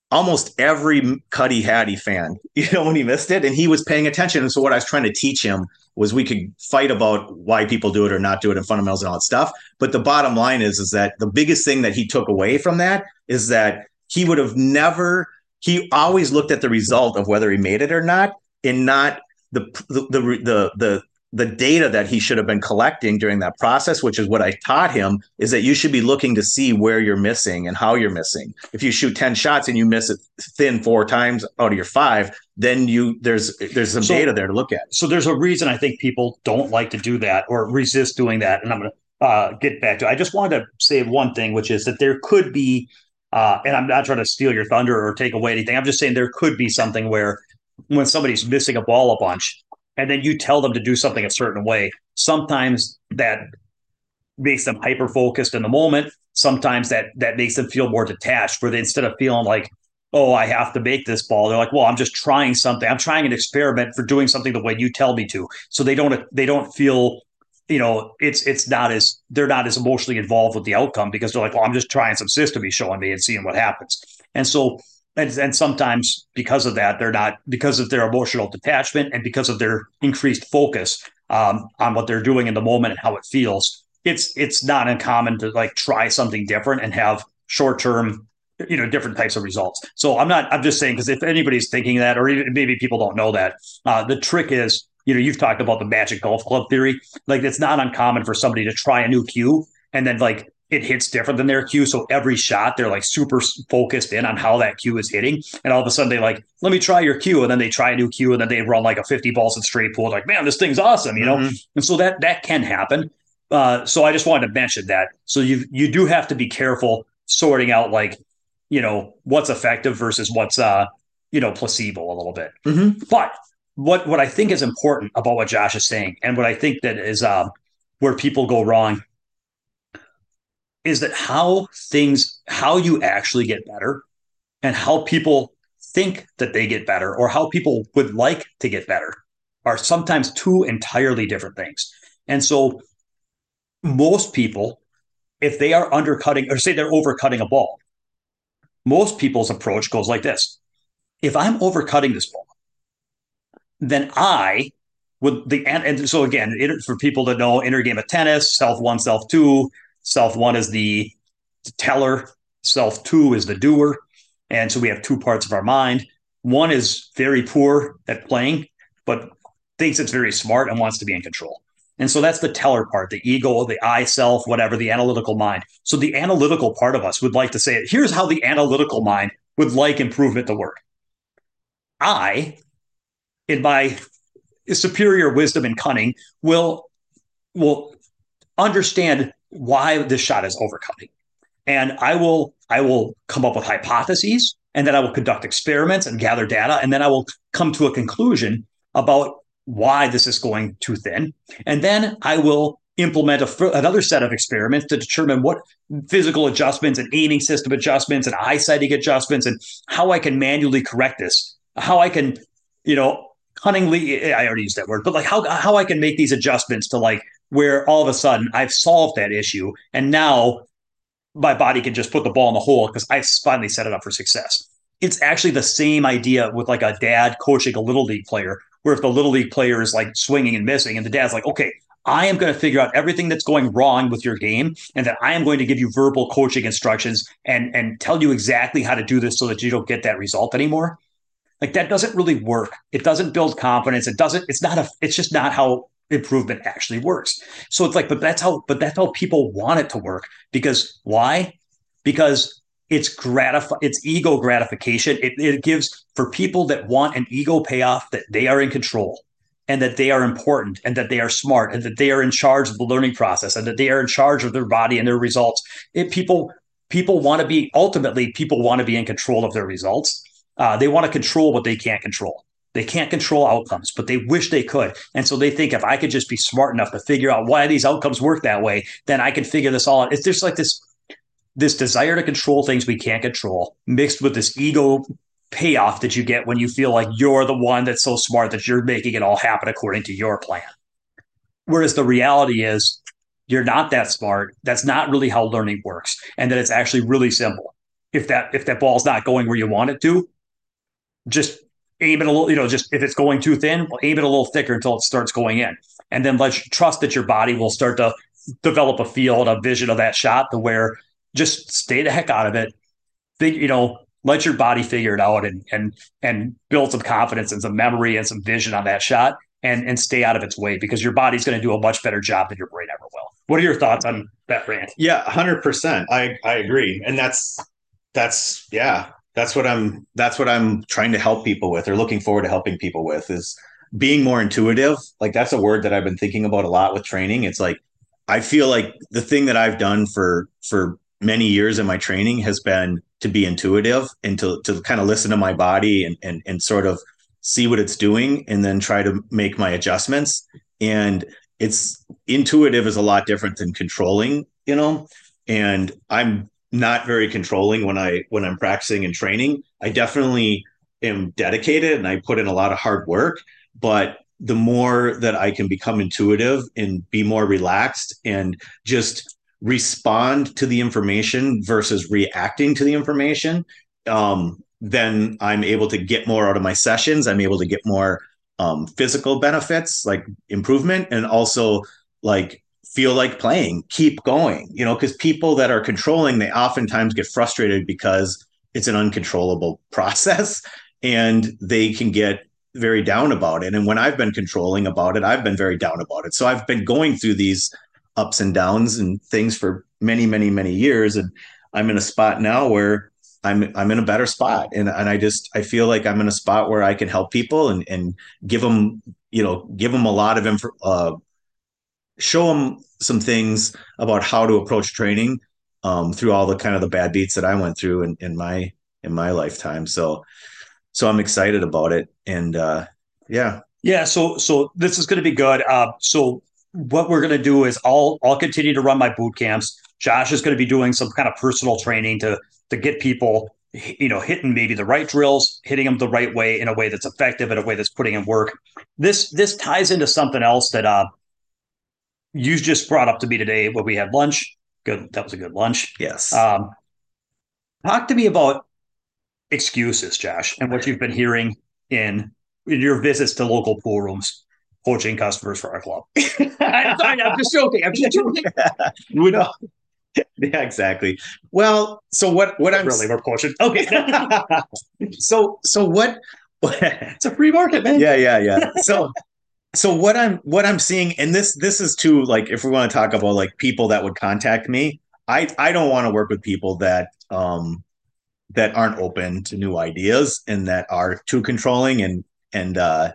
B: Almost every cut he fan. You know when he missed it, and he was paying attention. And so what I was trying to teach him was we could fight about why people do it or not do it in fundamentals and all that stuff. But the bottom line is, is that the biggest thing that he took away from that is that he would have never. He always looked at the result of whether he made it or not, and not the the the the, the the data that he should have been collecting during that process, which is what I taught him, is that you should be looking to see where you're missing and how you're missing. If you shoot 10 shots and you miss it thin four times out of your five, then you there's there's some
A: So-
B: data there to look at.
A: so there's a reason I think people don't like to do that or resist doing that. And I'm going to uh, get back to. it. I just wanted to say one thing, which is that there could be, uh, and I'm not trying to steal your thunder or take away anything. I'm just saying there could be something where when somebody's missing a ball a bunch, and then you tell them to do something a certain way, sometimes that makes them hyper focused in the moment. Sometimes that that makes them feel more detached. Where they instead of feeling like oh, I have to make this ball. They're like, well, I'm just trying something. I'm trying an experiment for doing something the way you tell me to. So they don't they don't feel, you know, it's it's not as they're not as emotionally involved with the outcome because they're like, well, I'm just trying some system he's showing me and seeing what happens. And so and, and sometimes because of that, they're not because of their emotional detachment and because of their increased focus um, on what they're doing in the moment and how it feels. It's it's not uncommon to like try something different and have short term you know different types of results so i'm not i'm just saying because if anybody's thinking that or even maybe people don't know that uh, the trick is you know you've talked about the magic golf club theory like it's not uncommon for somebody to try a new cue and then like it hits different than their cue so every shot they're like super focused in on how that cue is hitting. And all of a sudden they like let me try your cue and then they try a new cue and then they run like a 50 balls in straight pool. Like man this thing's awesome you know?
B: Mhm.
A: and so that that can happen. Uh, so i just wanted to mention that. So you you do have to be careful sorting out like you know what's effective versus what's uh you know placebo a little bit.
B: Mhm.
A: but what what i think is important about what josh is saying and what i think that is um where people go wrong is that how things how you actually get better and how people think that they get better or how people would like to get better are sometimes two entirely different things. And so most people if they are undercutting or say they're overcutting a ball most people's approach goes like this. If i'm overcutting this ball then i would the and, and so again it, for people that know inner game of tennis self one self two self one is the teller self two is the doer and so we have two parts of our mind one is very poor at playing but thinks it's very smart and wants to be in control and so that's the teller part, the ego, the I self, whatever, the analytical mind. So the analytical part of us would like to say, it. here's how the analytical mind would like improvement to work. I, in my superior wisdom and cunning, will will understand why this shot is overcutting. And I will I will come up with hypotheses and then I will conduct experiments and gather data and then I will come to a conclusion about why this is going too thin. And then I will implement a, another set of experiments to determine what physical adjustments and aiming system adjustments and eyesighting adjustments and how I can manually correct this, how I can, you know, cunningly, I already used that word, but like how, how I can make these adjustments to like where all of a sudden I've solved that issue and now my body can just put the ball in the hole because I finally set it up for success. It's actually the same idea with like a dad coaching a little league player, where if the little league player is like swinging and missing, and the dad's like, okay, I am going to figure out everything that's going wrong with your game, and that I am going to give you verbal coaching instructions and and tell you exactly how to do this so that you don't get that result anymore. Like that doesn't really work. It doesn't build confidence. It doesn't. It's not a. It's just not how improvement actually works. So it's like, but that's how. But that's how people want it to work. Because why? Because it's gratify. It's ego gratification. It, it gives for people that want an ego payoff that they are in control and that they are important and that they are smart and that they are in charge of the learning process and that they are in charge of their body and their results. It, people people want to be ultimately people want to be in control of their results uh, they want to control what they can't control. They can't control outcomes, but they wish they could. And so they think if I could just be smart enough to figure out why these outcomes work that way, then I can figure this all out. It's just like this this desire to control things we can't control mixed with this ego payoff that you get when you feel like you're the one that's so smart that you're making it all happen according to your plan. Whereas the reality is you're not that smart. That's not really how learning works. And that it's actually really simple. If that if that ball's not going where you want it to, just aim it a little, you know, just if it's going too thin, well, aim it a little thicker until it starts going in. And then let's trust that your body will start to develop a feel and a vision of that shot to where just stay the heck out of it. Think, you know, let your body figure it out and and and build some confidence and some memory and some vision on that shot and and stay out of its way because your body's going to do a much better job than your brain ever will. What are your thoughts on that rant?
B: Yeah, hundred percent. I I agree, and that's that's yeah that's what i'm that's what i'm trying to help people with or looking forward to helping people with is being more intuitive. Like that's a word that i've been thinking about a lot with training. It's like i feel like the thing that i've done for for many years in my training has been to be intuitive and to, to kind of listen to my body and, and and sort of see what it's doing and then try to make my adjustments. And it's intuitive is a lot different than controlling you know? And i'm not very controlling when I when I'm practicing and training. I definitely am dedicated and I put in a lot of hard work, but the more that I can become intuitive and be more relaxed and just respond to the information versus reacting to the information, um, then I'm able to get more out of my sessions. I'm able to get more um, physical benefits like improvement and also like feel like playing, keep going, you know, because people that are controlling, they oftentimes get frustrated because it's an uncontrollable process and they can get very down about it. And when I've been controlling about it, I've been very down about it. So I've been going through these ups and downs and things for many, many, many years. And I'm in a spot now where I'm I'm in a better spot. And and I just I feel like I'm in a spot where I can help people and and give them, you know, give them a lot of info, uh, show them some things about how to approach training um, through all the kind of the bad beats that I went through in, in my in my lifetime. So so I'm excited about it. And uh, yeah.
A: Yeah. So so this is going to be good. Uh, so what we're going to do is I'll I'll continue to run my boot camps. Josh is going to be doing some kind of personal training to to get people you know hitting maybe the right drills hitting them the right way in a way that's effective in a way that's putting in work this this ties into something else that uh you just brought up to me today when we had lunch. Good, that was a good lunch.
B: Yes.
A: Um, talk to me about excuses, Josh, and what you've been hearing in, in your visits to local pool rooms, poaching customers for our club. I'm, sorry, I'm just joking. I'm just joking.
B: we know. Yeah, exactly. Well, so what? What I'm
A: really we're poaching. Okay.
B: so so what?
A: it's a free market, man.
B: Yeah, yeah, yeah. So so what i'm what i'm seeing and this this is too like if we want to talk about like people that would contact me i i don't want to work with people that um that aren't open to new ideas and that are too controlling and and uh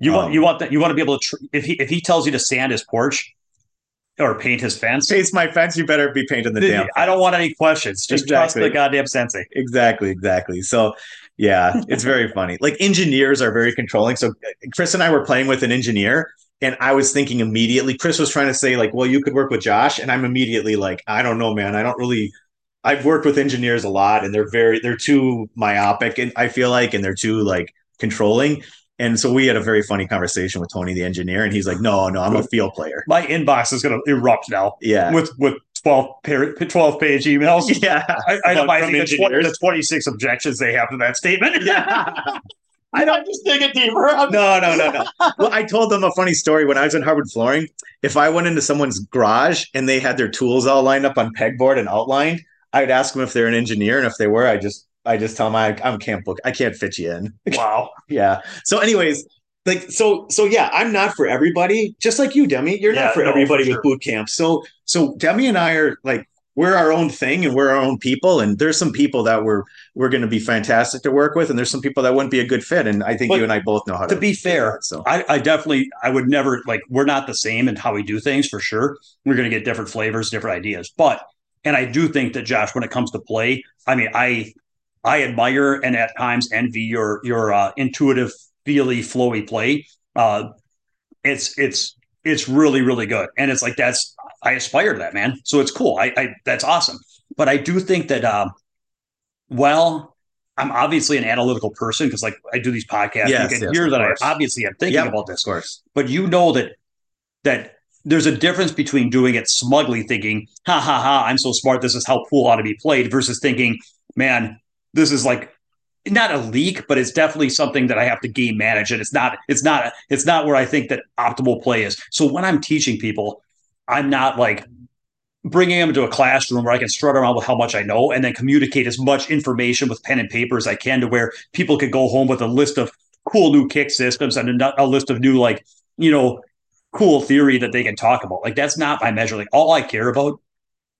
A: you want um, you want that you want to be able to tr- if he if he tells you to sand his porch or paint his fence.
B: Paint my fence. You better be painting the damn. Fence.
A: I don't want any questions. Just exactly. trust the goddamn sensei.
B: Exactly, exactly. So, yeah, it's very funny. Like engineers are very controlling. So, uh, Chris and I were playing with an engineer, and I was thinking immediately. Chris was trying to say like, "Well, you could work with Josh," and I'm immediately like, "I don't know, man. I don't really." I've worked with engineers a lot, and they're very they're too myopic, and I feel like, and they're too like controlling. And so we had a very funny conversation with Tony, the engineer, and he's like, "No, no, I'm a field player."
A: My inbox is going to erupt now
B: Yeah,
A: with with 12, par- 12 page emails.
B: yeah,
A: I, I,
B: From-
A: I think the, 20, the 26 objections they have to that statement.
B: yeah.
A: I don't just dig it deeper. I'm-
B: No, no, no, no. Well, I told them a funny story when I was in Harvard Flooring. If I went into someone's garage and they had their tools all lined up on pegboard and outlined, I'd ask them if they're an engineer, and if they were, I just I just tell them I I can't book, I can't fit you in.
A: Wow.
B: Yeah. So, anyways, like so so yeah, I'm not for everybody. Just like you, Demi, you're
A: Yeah,
B: not for
A: no,
B: everybody
A: for
B: with boot camp. So so Demi and I are like we're our own thing and we're our own people. And there's some people that we're we're going to be fantastic to work with, and there's some people that wouldn't be a good fit. And I think
A: But
B: you and I both know how to.
A: To be fair,
B: that, so
A: I, I definitely, I would never like, we're not the same in how we do things for sure. We're going to get different flavors, different ideas. But, and I do think that Josh, when it comes to play, I mean, I, I admire and at times envy your, your uh, intuitive, feely, flowy play. Uh, it's, it's, it's really, really good. And it's like, that's, I aspire to that, man. So it's cool. I, I that's awesome. But I do think that, um, well, I'm obviously an analytical person because, like, I do these podcasts.
B: Yes,
A: you can
B: yes,
A: hear that
B: course.
A: I obviously am thinking
B: Yep.
A: about this
B: of course.
A: but you know that that there's a difference between doing it smugly thinking ha ha ha i'm so smart this is how pool ought to be played versus thinking man this is like not a leak but it's definitely something that i have to game manage and it's not it's not it's not where i think that optimal play is. So when i'm teaching people i'm not like bringing them into a classroom where i can strut around with how much i know and then communicate as much information with pen and paper as i can to where people could go home with a list of cool new kick systems and a, list of new like you know cool theory that they can talk about. Like that's not my measure. Like all i care about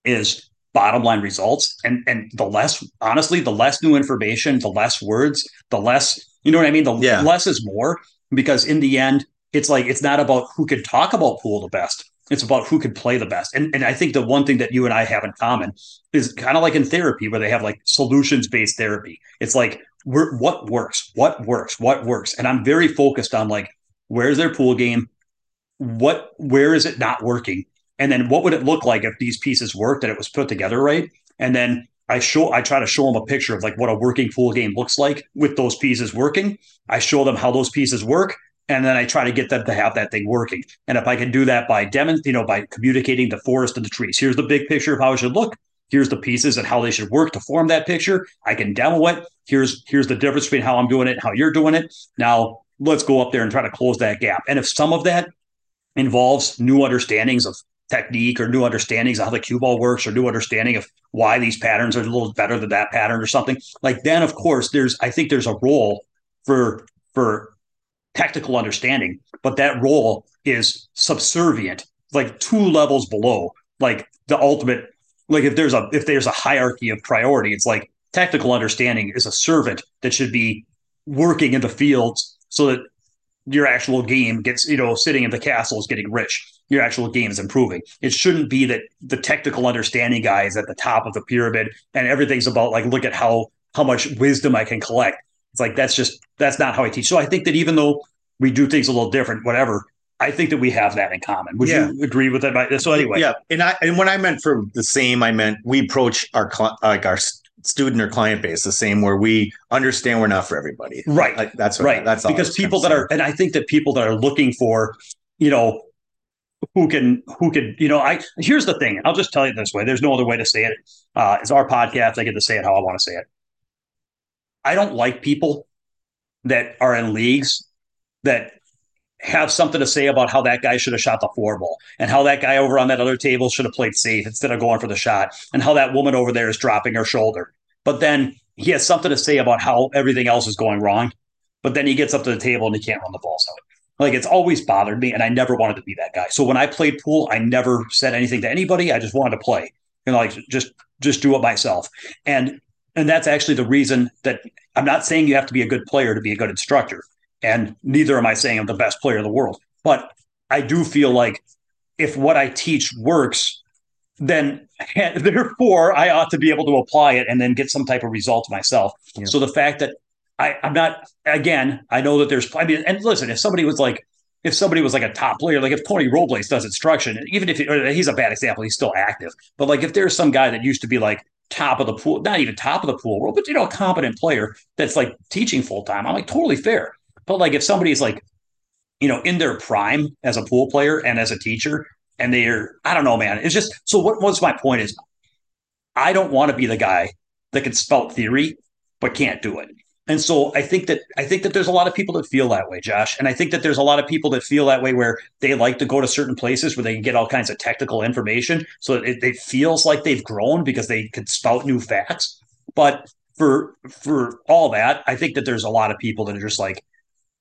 A: is bottom line results. And and the less honestly the less new information the less words the less you know what i mean? The
B: Yeah.
A: less is more because in the end it's like it's not about who can talk about pool the best. It's about who can play the best. And and i think the one thing that you and i have in common is kind of like in therapy where they have like solutions based therapy. It's like we're, what works? What works? What works? And i'm very focused on like where's their pool game? What where is it not working and then what would it look like if these pieces worked and it was put together right? And then i show i try to show them a picture of like what a working pool game looks like with those pieces working. I show them how those pieces work and then i try to get them to have that thing working. And if i can do that by demon you know by communicating the forest and the trees here's the big picture of how it should look here's the pieces and how they should work to form that picture i can demo it. Here's here's the difference between how i'm doing it and how you're doing it. Now let's go up there and try to close that gap. And if some of that involves new understandings of technique or new understandings of how the cue ball works or new understanding of why these patterns are a little better than that pattern or something like then of course there's i think there's a role for for technical understanding but that role is subservient like two levels below like the ultimate like if there's a if there's a hierarchy of priority it's like technical understanding is a servant that should be working in the fields so that your actual game gets, you know, sitting in the castle is getting rich. Your actual game is improving. It shouldn't be that the technical understanding guy is at the top of the pyramid and everything's about like, look at how how much wisdom I can collect. It's like that's just that's not how I teach. So I think that even though we do things a little different, whatever, I think that we have that in common. Would
B: Yeah.
A: you agree with that? So anyway,
B: Yeah, and I and when I meant for the same, I meant we approach our like our student or client base the same, where we understand we're not for everybody.
A: right.
B: Like, that's
A: right
B: That's all
A: because people that are and i think that people that are looking for you know who can who can you know i here's the thing i'll just tell you this way there's no other way to say it uh it's our podcast i get to say it how i want to say it i don't like people that are in leagues that have something to say about how that guy should have shot the four ball and how that guy over on that other table should have played safe instead of going for the shot and how that woman over there is dropping her shoulder but then he has something to say about how everything else is going wrong but then he gets up to the table and he can't run the balls out. Like it's always bothered me, and I never wanted to be that guy. So when I played pool, I never said anything to anybody. I just wanted to play and like just just do it myself. And and that's actually the reason that I'm not saying you have to be a good player to be a good instructor, and neither am I saying I'm the best player in the world. But I do feel like if what I teach works, then therefore I ought to be able to apply it and then get some type of result myself.
B: Yeah.
A: So the fact that I, I'm not again, I know that there's I mean, and listen, if somebody was like if somebody was like a top player, like if Tony Robles does instruction, even if he, he's a bad example, he's still active. But like if there's some guy that used to be like top of the pool, not even top of the pool world, but you know, a competent player that's like teaching full time, I'm like totally fair. But like if somebody's like, you know, in their prime as a pool player and as a teacher, and they're, I don't know, man. It's just so what was my point is I don't want to be the guy that can spout theory but can't do it. And so I think that I think that there's a lot of people that feel that way, Josh. And I think that there's a lot of people that feel that way where they like to go to certain places where they can get all kinds of technical information. So it, it feels like they've grown because they can spout new facts. But for for all that, I think that there's a lot of people that are just like,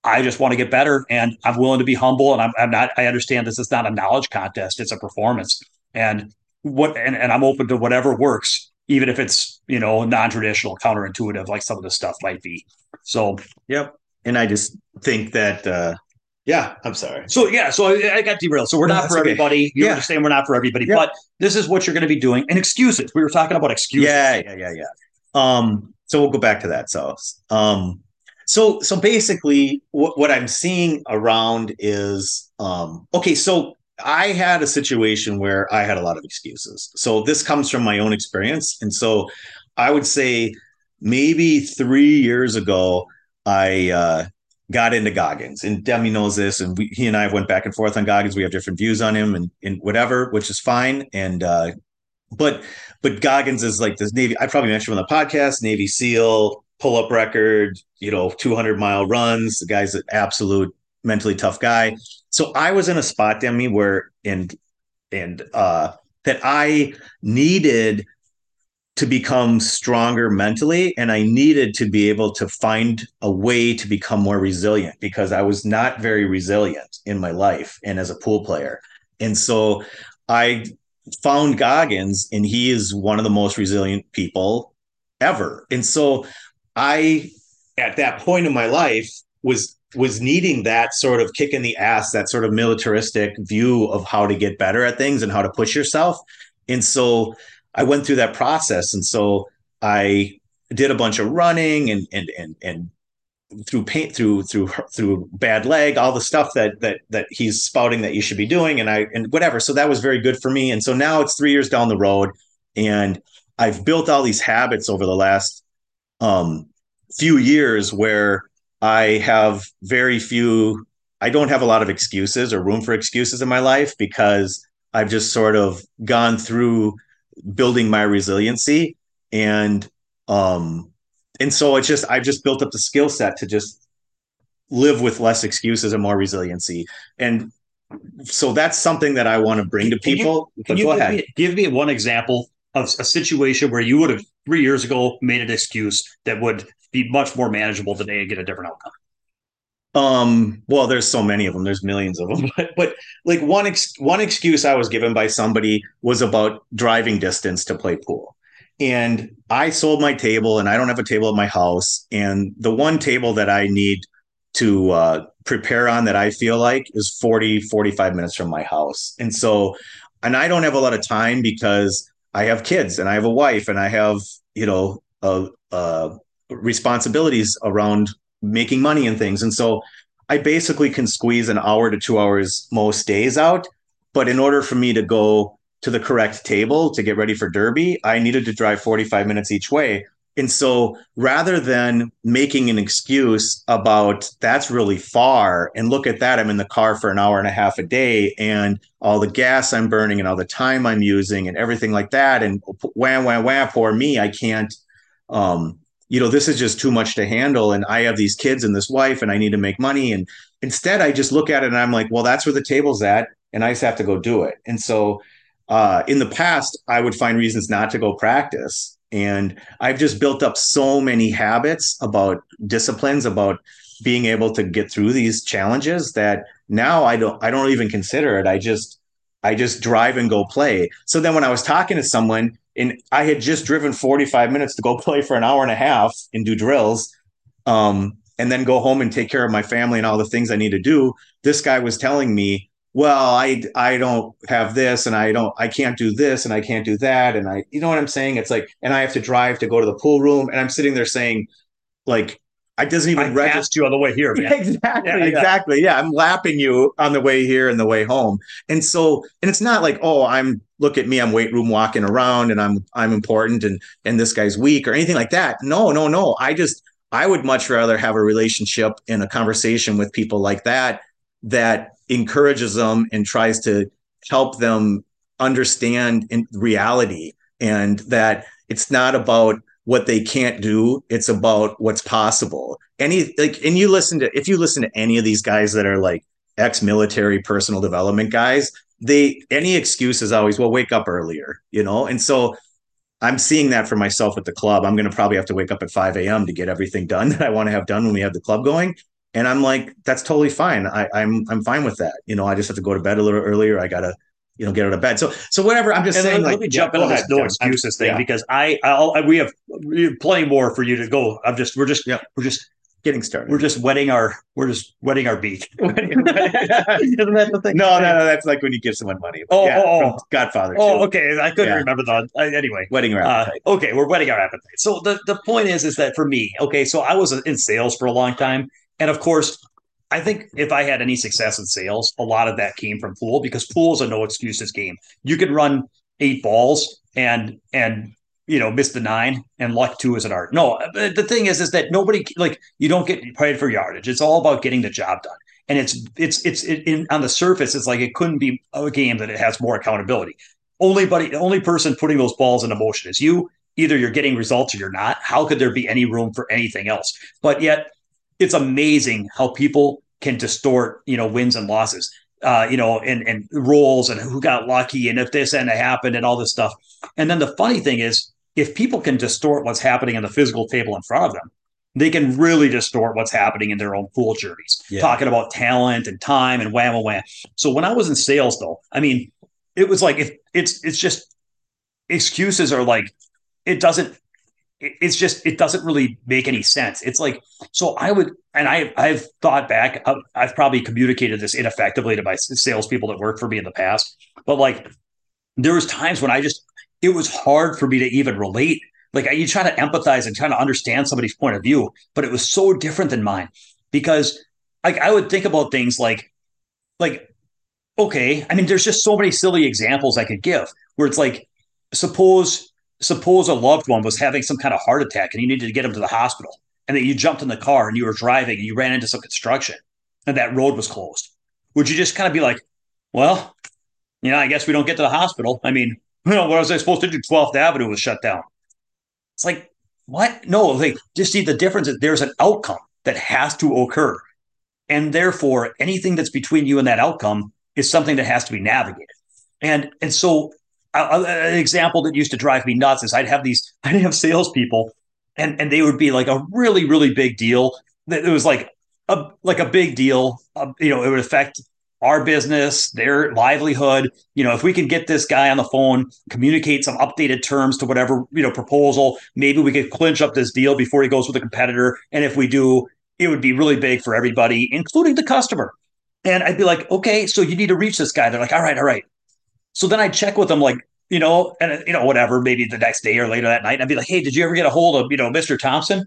A: I just want to get better and I'm willing to be humble. And I'm, I'm not, I understand this is not a knowledge contest, it's a performance. And what and, and I'm open to whatever works even if it's you know non-traditional counterintuitive like some of the stuff might be. So
B: yep. And i just think that uh yeah i'm sorry.
A: So yeah so i, I got derailed. So we're no, not for okay. everybody. You yeah. understand we're not for everybody yep. but this is what you're going to be doing. And excuses. We were talking about excuses.
B: Yeah yeah yeah yeah. Um so we'll go back to that. So um so so basically what, what i'm seeing around is um okay so I had a situation where I had a lot of excuses. So this comes from my own experience. And so I would say maybe three years ago, I uh, got into Goggins. And Demi knows this. And we, he and I went back and forth on Goggins. We have different views on him and, and whatever, which is fine. And, uh, but, but Goggins is like this Navy, I probably mentioned on the podcast, Navy SEAL, pull up record, you know, 200 mile runs. The guy's an absolute mentally tough guy. So I was in a spot, Demi, where and and uh that I needed to become stronger mentally and I needed to be able to find a way to become more resilient because I was not very resilient in my life and as a pool player. And so I found Goggins and he is one of the most resilient people ever. And so I at that point in my life was was needing that sort of kick in the ass, that sort of militaristic view of how to get better at things and how to push yourself. And so I went through that process. And so I did a bunch of running and and and and through paint through through through bad leg all the stuff that that that he's spouting that you should be doing and i and whatever so that was very good for me and so now it's three years down the road and i've built all these habits over the last um few years where I have very few, I don't have a lot of excuses or room for excuses in my life because I've just sort of gone through building my resiliency and um and so it's just I've just built up the skill set to just live with less excuses and more resiliency. And so that's something that I want to bring to people.
A: Can you, can you give, me, give me one example of a situation where you would have three years ago made an excuse that would be much more manageable today and get a different outcome?
B: Um, well, there's so many of them. There's millions of them. But, but like one ex- one excuse I was given by somebody was about driving distance to play pool. And I sold my table and I don't have a table at my house. And the one table that I need to uh, prepare on that I feel like is 40, 45 minutes from my house. And so, and I don't have a lot of time because I have kids and I have a wife and I have, you know, a, a responsibilities around making money and things. And so I basically can squeeze an hour to two hours most days out. But in order for me to go to the correct table to get ready for Derby, I needed to drive 45 minutes each way. And so rather than making an excuse about that's really far, and look at that, I'm in the car for an hour and a half a day, and all the gas I'm burning and all the time I'm using and everything like that, and wham, wham, wham, poor me, I can't um, you know, this is just too much to handle. And I have these kids and this wife, and I need to make money. And instead, I just look at it and I'm like, well, that's where the table's at. And I just have to go do it. And so uh, in the past, I would find reasons not to go practice. And I've just built up so many habits about disciplines, about being able to get through these challenges that now I don't I don't even consider it. I just I just drive and go play. So then when I was talking to someone and I had just driven 45 minutes to go play for an hour and a half and do drills, um, and then go home and take care of my family and all the things I need to do. This guy was telling me, well, I I don't have this and I don't I can't do this and I can't do that and I you know what I'm saying? It's like and I have to drive to go to the pool room and I'm sitting there saying like I doesn't even
A: I register you on the way here. Man.
B: exactly, yeah, exactly. Yeah, I'm lapping you on the way here and the way home. And so, and it's not like, oh, I'm look at me, I'm weight room walking around and I'm I'm important and and this guy's weak or anything like that. No, no, no. I just I would much rather have a relationship and a conversation with people like that that encourages them and tries to help them understand in reality and that it's not about what they can't do it's about what's possible any like and you listen to if you listen to any of these guys that are like ex-military personal development guys they any excuse is always well wake up earlier you know? And so i'm seeing that for myself at the club. I'm going to probably have to wake up at 5 a.m to get everything done that i want to have done when we have the club going. And i'm like that's totally fine. I, i'm i'm fine with that. You know i just have to go to bed a little earlier. I gotta you know get out of bed. So so whatever i'm just
A: And
B: saying
A: let,
B: like
A: let me jump
B: go
A: this no excuses
B: I'm-
A: thing
B: yeah,
A: because I I'll, we have we have plenty more for you to go. I'm just we're just
B: Yeah.
A: we're just
B: getting started
A: we're just wetting our we're just wetting our beak.
B: Isn't that the thing? No, no, no. That's like when you give someone money.
A: Oh,
B: yeah,
A: oh, oh.
B: Godfather.
A: Oh,
B: too.
A: okay. I couldn't
B: Yeah.
A: remember the uh, anyway.
B: wedding your
A: Uh, okay, we're whetting our appetite. So the, the point is, is that for me, okay, so I was in sales for a long time. And of course, I think if I had any success in sales, a lot of that came from pool because pool is a no excuses game. You can run eight balls and, and, you know, miss the nine and luck two is an art. No, the thing is, is that nobody like you don't get paid for yardage. It's all about getting the job done. And it's, it's, it's it, in, on the surface, it's like it couldn't be a game that it has more accountability. Only, buddy, the only person putting those balls into motion is you. Either you're getting results or you're not. How could there be any room for anything else? But yet, it's amazing how people can distort, you know, wins and losses, uh, you know, and and roles and who got lucky and if this and it happened and all this stuff. And then the funny thing is, if people can distort what's happening in the physical table in front of them, they can really distort what's happening in their own pool journeys,
B: Yeah.
A: talking about talent and time and wham wham wham. So when I was in sales, though, I mean, it was like if it's it's just excuses are like it doesn't it's just it doesn't really make any sense it's like so i would and i i've thought back I've, I've probably communicated this ineffectively to my salespeople that worked for me in the past but like there was times when i just it was hard for me to even relate. Like you try to empathize and try to understand somebody's point of view but it was so different than mine because like i would think about things like like okay i mean there's just so many silly examples i could give where it's like suppose suppose a loved one was having some kind of heart attack and you needed to get him to the hospital and that you jumped in the car and you were driving and you ran into some construction and that road was closed. Would you just kind of be like well you know i guess we don't get to the hospital. I mean you know what was i supposed to do 12th avenue was shut down. It's like what? No like just see the difference is there's an outcome that has to occur. And therefore anything that's between you and that outcome is something that has to be navigated. And and so uh, an example that used to drive me nuts is I'd have these I'd have salespeople and and they would be like a really really big deal. It was like a like a big deal uh, you know it would affect our business their livelihood you know if we can get this guy on the phone communicate some updated terms to whatever you know proposal maybe we could clinch up this deal before he goes with a competitor and if we do it would be really big for everybody including the customer and I'd be like okay so you need to reach this guy they're like all right all right so then I'd check with them, like, you know, and, you know, whatever, maybe the next day or later that night. I'd be like, hey, did you ever get a hold of, you know, Mr. Thompson?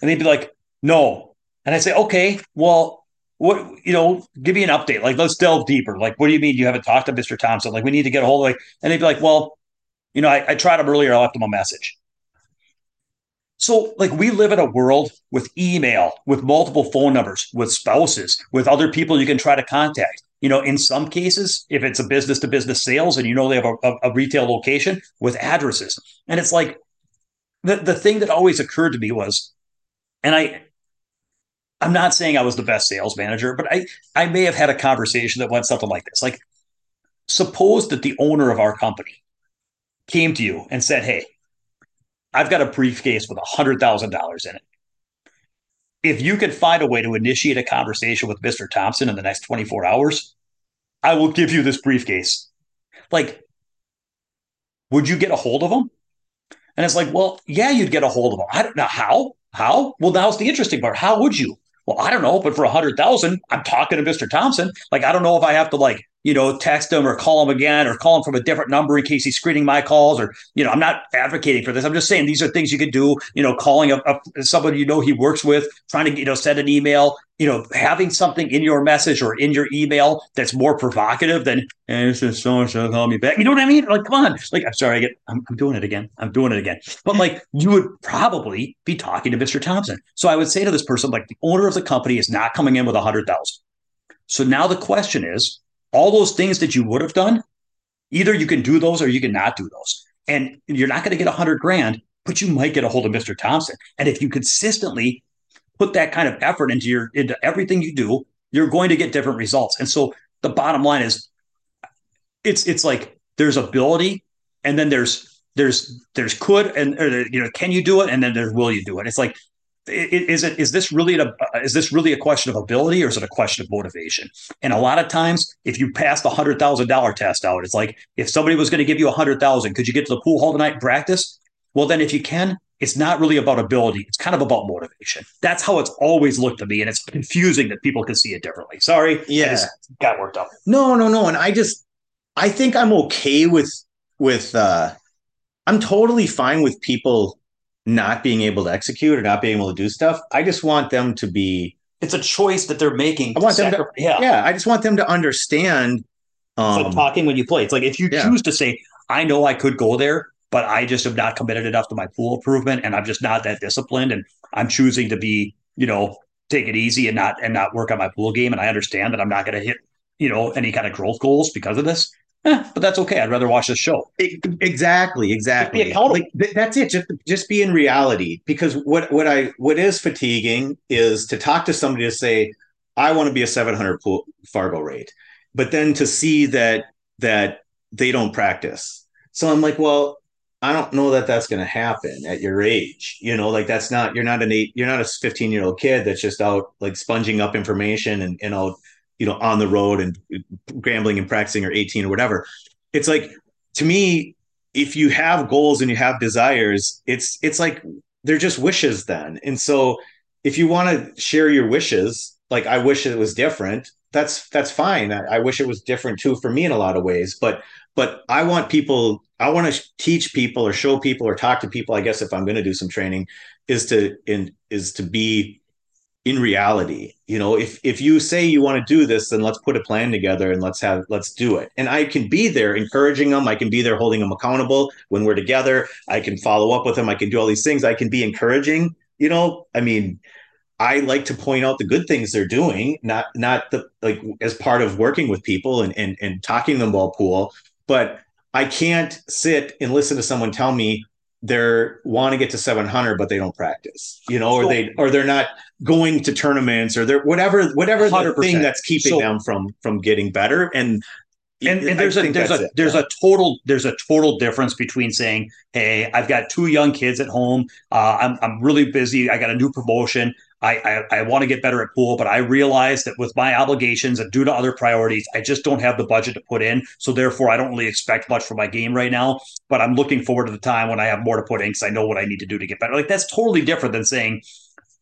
A: And they'd be like, no. And I'd say, okay, well, what, you know, give me an update. Like, let's delve deeper. Like, what do you mean you haven't talked to Mr. Thompson? Like, we need to get a hold of, like, and they'd be like, well, you know, I, I tried him earlier. I left him a message. So, like, we live in a world with email, with multiple phone numbers, with spouses, with other people you can try to contact. You know, in some cases, if it's a business to business sales and you know they have a, a, a retail location with addresses. And it's like the, the thing that always occurred to me was, and I, I'm not saying I was the best sales manager, but I, I may have had a conversation that went something like this. Like, suppose that the owner of our company came to you and said, Hey, I've got a briefcase with $100,000 in it. If you can find a way to initiate a conversation with Mr. Thompson in the next 24 hours, I will give you this briefcase. Like, would you get a hold of him? And it's like, well, yeah, you'd get a hold of him. I don't know how. How? Well, now's the interesting part. How would you? Well, I don't know, but for a hundred thousand, I'm talking to Mr. Thompson. Like, I don't know if I have to like you know, text him or call him again or call him from a different number in case he's screening my calls or, you know, I'm not advocating for this. I'm just saying these are things you could do, you know, calling a, a somebody you know he works with, trying to, you know, send an email, you know, having something in your message or in your email that's more provocative than, hey, this is so and so call me back. You know what I mean? Like, come on. Like, I'm sorry, I get, I'm, I'm doing it again. I'm doing it again. But like, you would probably be talking to Mr. Thompson. So I would say to this person, like, the owner of the company is not coming in with a hundred thousand. So now the question is, all those things that you would have done, either you can do those or you can not do those. And you're not going to get a hundred grand, but you might get a hold of Mr. Thompson. And if you consistently put that kind of effort into your into everything you do, you're going to get different results. And so the bottom line is it's it's like there's ability and then there's there's there's could and or, you know can you do it and then there's will you do it. It's like is it is this really a is this really a question of ability or is it a question of motivation? And a lot of times, if you pass the hundred thousand dollar test out, it's like if somebody was going to give you a hundred thousand, could you get to the pool hall tonight and practice? Well, then if you can, it's not really about ability. It's kind of about motivation. That's how it's always looked to me, and it's confusing that people can see it differently. Sorry,
B: yeah,
A: got worked up.
B: No, no, no, and I just I think I'm okay with with uh I'm totally fine with people not being able to execute or not being able to do stuff. I just want them to be.
A: It's a choice that they're making.
B: I want them to, yeah, yeah. I just want them to understand.
A: Um, like talking when you play. It's like if you yeah. choose to say, "I know I could go there, but I just am not committed enough to my pool improvement, and I'm just not that disciplined, and I'm choosing to be, you know, take it easy and not and not work on my pool game, and I understand that I'm not going to hit, you know, any kind of growth goals because of this." Eh, but that's okay. I'd rather watch the show.
B: Exactly, exactly. Like, that's it. Just just be in reality. Because what what I what is fatiguing is to talk to somebody to say, I want to be a 700 pool Fargo rate, but then to see that that they don't practice. So I'm like, well, I don't know that that's going to happen at your age. You know, like that's not you're not an eight, you're not a 15 year old kid that's just out like sponging up information and and out you know on the road and gambling and practicing or 18 or whatever. It's like to me if you have goals and you have desires it's it's like they're just wishes then. And so if you want to share your wishes like i wish it was different that's that's fine. I, I wish it was different too for me in a lot of ways. But but i want people i want to teach people or show people or talk to people i guess if i'm going to do some training is to in is to be in reality you know if if you say you want to do this then let's put a plan together and let's have let's do it. And i can be there encouraging them i can be there holding them accountable when we're together i can follow up with them i can do all these things i can be encouraging you know? I mean i like to point out the good things they're doing not not the like as part of working with people and and, and talking them about pool but i can't sit and listen to someone tell me they're want to get to 700 but they don't practice you know or they or they're not going to tournaments or they're whatever whatever the thing that's keeping so, them from from getting better. And
A: and, and there's a there's a it, there's yeah. a total there's a total difference between saying hey i've got two young kids at home. Uh, I'm, I'm really busy. I got a new promotion I, I, I want to get better at pool, but I realize that with my obligations and due to other priorities, I just don't have the budget to put in. So therefore, I don't really expect much from my game right now. But I'm looking forward to the time when I have more to put in because I know what I need to do to get better. Like that's totally different than saying,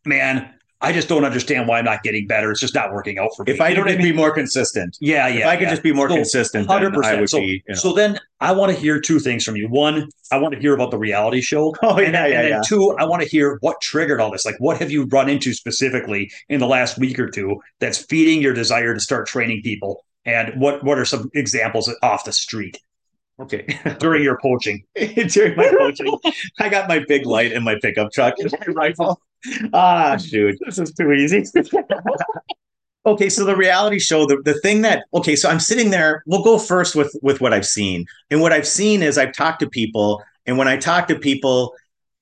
A: man, I just don't understand why I'm not getting better. It's just not working out for me.
B: If I you could I mean? be more consistent,
A: yeah, yeah.
B: If I could
A: yeah.
B: just be more so, consistent, hundred percent.
A: So,
B: be,
A: you know. so then I want to hear two things from you. One, I want to hear about the reality show.
B: Oh yeah,
A: and,
B: yeah,
A: and
B: then
A: yeah. two, I want to hear what triggered all this. Like, what have you run into specifically in the last week or two that's feeding your desire to start training people? And what what are some examples off the street?
B: Okay.
A: During your poaching.
B: During my poaching. I got my big light in my pickup truck and my rifle. Ah, shoot.
A: This is too easy.
B: okay, so the reality show, the, the thing that okay, so I'm sitting there. We'll go first with with what I've seen. And what I've seen is I've talked to people, and when I talk to people,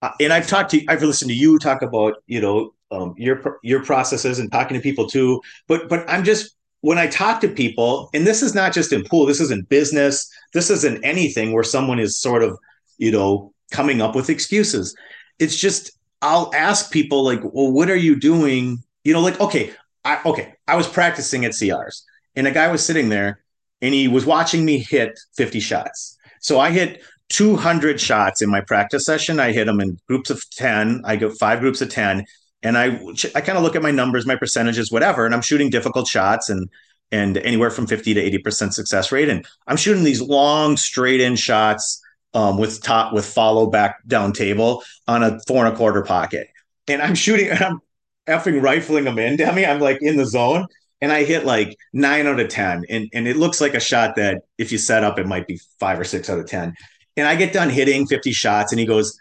B: uh, and I've talked to I've listened to you talk about, you know, um, your your processes and talking to people too. But but I'm just when I talk to people, and this is not just in pool, this is in business, this isn't anything where someone is sort of, you know, coming up with excuses. It's just I'll ask people like, well, what are you doing? You know, like, okay, I okay, I was practicing at CRs, and a guy was sitting there and he was watching me hit 50 shots. So I hit 200 shots in my practice session. I hit them in groups of 10. I go five groups of 10 and I I kind of look at my numbers, my percentages, whatever, and I'm shooting difficult shots and and anywhere from 50 to 80% success rate. And I'm shooting these long straight in shots um, with top with follow back down table on a four and a quarter pocket. And I'm shooting and I'm effing rifling them in, Demi. I'm like in the zone and I hit like nine out of 10. And, and it looks like a shot that if you set up, it might be five or six out of 10. And I get done hitting 50 shots and he goes,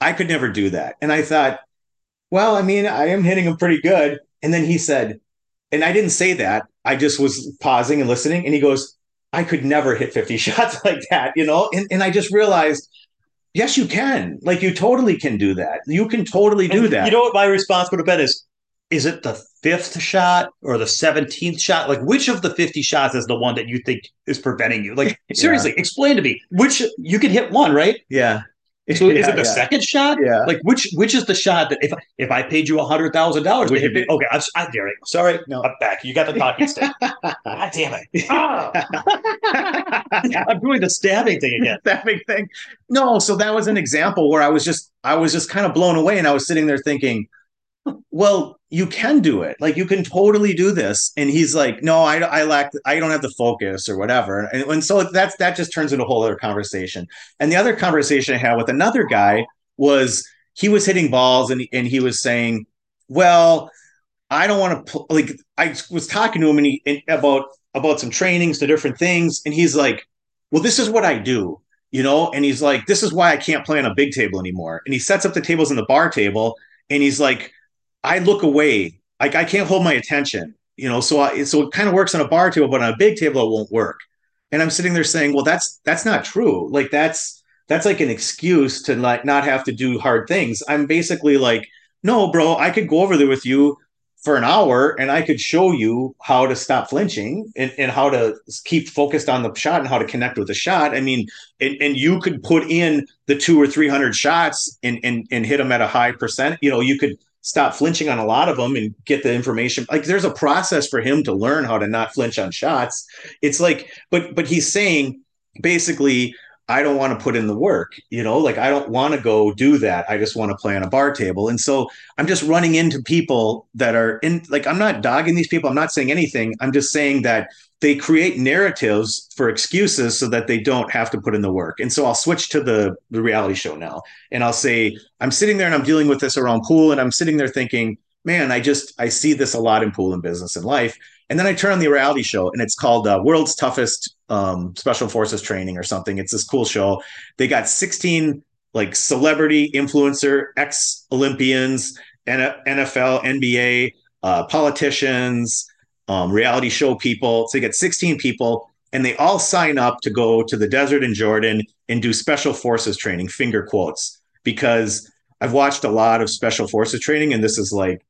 B: I could never do that. And I thought, well, I mean, I am hitting them pretty good. And then he said, and I didn't say that. I just was pausing and listening. And he goes, I could never hit 50 shots like that, you know? And, and I just realized, yes, you can. Like, you totally can do that. You can totally do
A: And
B: that.
A: You know what my response would have been is, is it the fifth shot or the 17th shot? Like, which of the 50 shots is the one that you think is preventing you? Like,
B: Yeah.
A: seriously, explain to me. Which you can hit one, right?
B: yeah.
A: So is it the
B: yeah.
A: second shot?
B: Yeah.
A: Like which which is the shot that if if I paid you a hundred thousand dollars
B: Would you
A: it? Okay, I'm, I dare it. Sorry,
B: No.
A: I'm back. You got the talking stick. God damn it! Ah. I'm doing the stabbing thing again.
B: stabbing thing. No, so that was an example where I was just I was just kind of blown away and I was sitting there thinking, well, you can do it. Like you can totally do this. And he's like, no, I, I lack, I don't have the focus or whatever. And, and so that's, that just turns into a whole other conversation. And the other conversation I had with another guy was he was hitting balls and, and he was saying, well, I don't want to pl-, like, I was talking to him and he, and about, about some trainings to different things. And he's like, well, this is what I do, you know? And he's like, this is why I can't play on a big table anymore. And he sets up the tables in the bar table and he's like, I look away. Like I can't hold my attention, you know. So I, so it kind of works on a bar table, but on a big table it won't work. And I'm sitting there saying, well, that's that's not true. Like that's that's like an excuse to like not have to do hard things. I'm basically like, no, bro, I could go over there with you for an hour and I could show you how to stop flinching and, and how to keep focused on the shot and how to connect with the shot. I mean, and, and you could put in the two or three hundred shots and, and and hit them at a high percent. You know, you could stop flinching on a lot of them and get the information. Like there's a process for him to learn how to not flinch on shots. It's like but but he's saying basically i don't want to put in the work you know like i don't want to go do that. I just want to play on a bar table. And so i'm just running into people that are in like i'm not dogging these people. I'm not saying anything. I'm just saying that they create narratives for excuses so that they don't have to put in the work. And so i'll switch to the the reality show now. And i'll say i'm sitting there and i'm dealing with this around pool and i'm sitting there thinking man i just i see this a lot in pool and business and life and then i turn on the reality show and it's called uh, world's toughest um, special forces training or something it's this cool show they got 16 like celebrity influencer ex olympians nfl nba uh, politicians um, reality show people. So they get 16 people, and they all sign up to go to the desert in Jordan and do special forces training, finger quotes, because I've watched a lot of special forces training, and this is like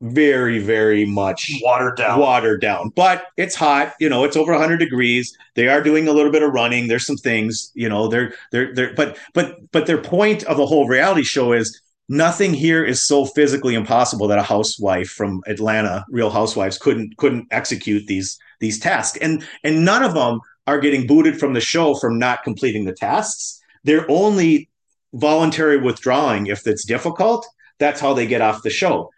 B: very, very much
A: Watered down.
B: watered down. But it's hot, you know, it's over 100 degrees. They are doing a little bit of running. There's some things, you know, they're they're they're but but but their point of the whole reality show is nothing here is so physically impossible that a housewife from Atlanta, Real Housewives couldn't couldn't execute these these tasks. And and none of them are getting booted from the show from not completing the tasks. They're only voluntary withdrawing if it's difficult. That's how they get off the show.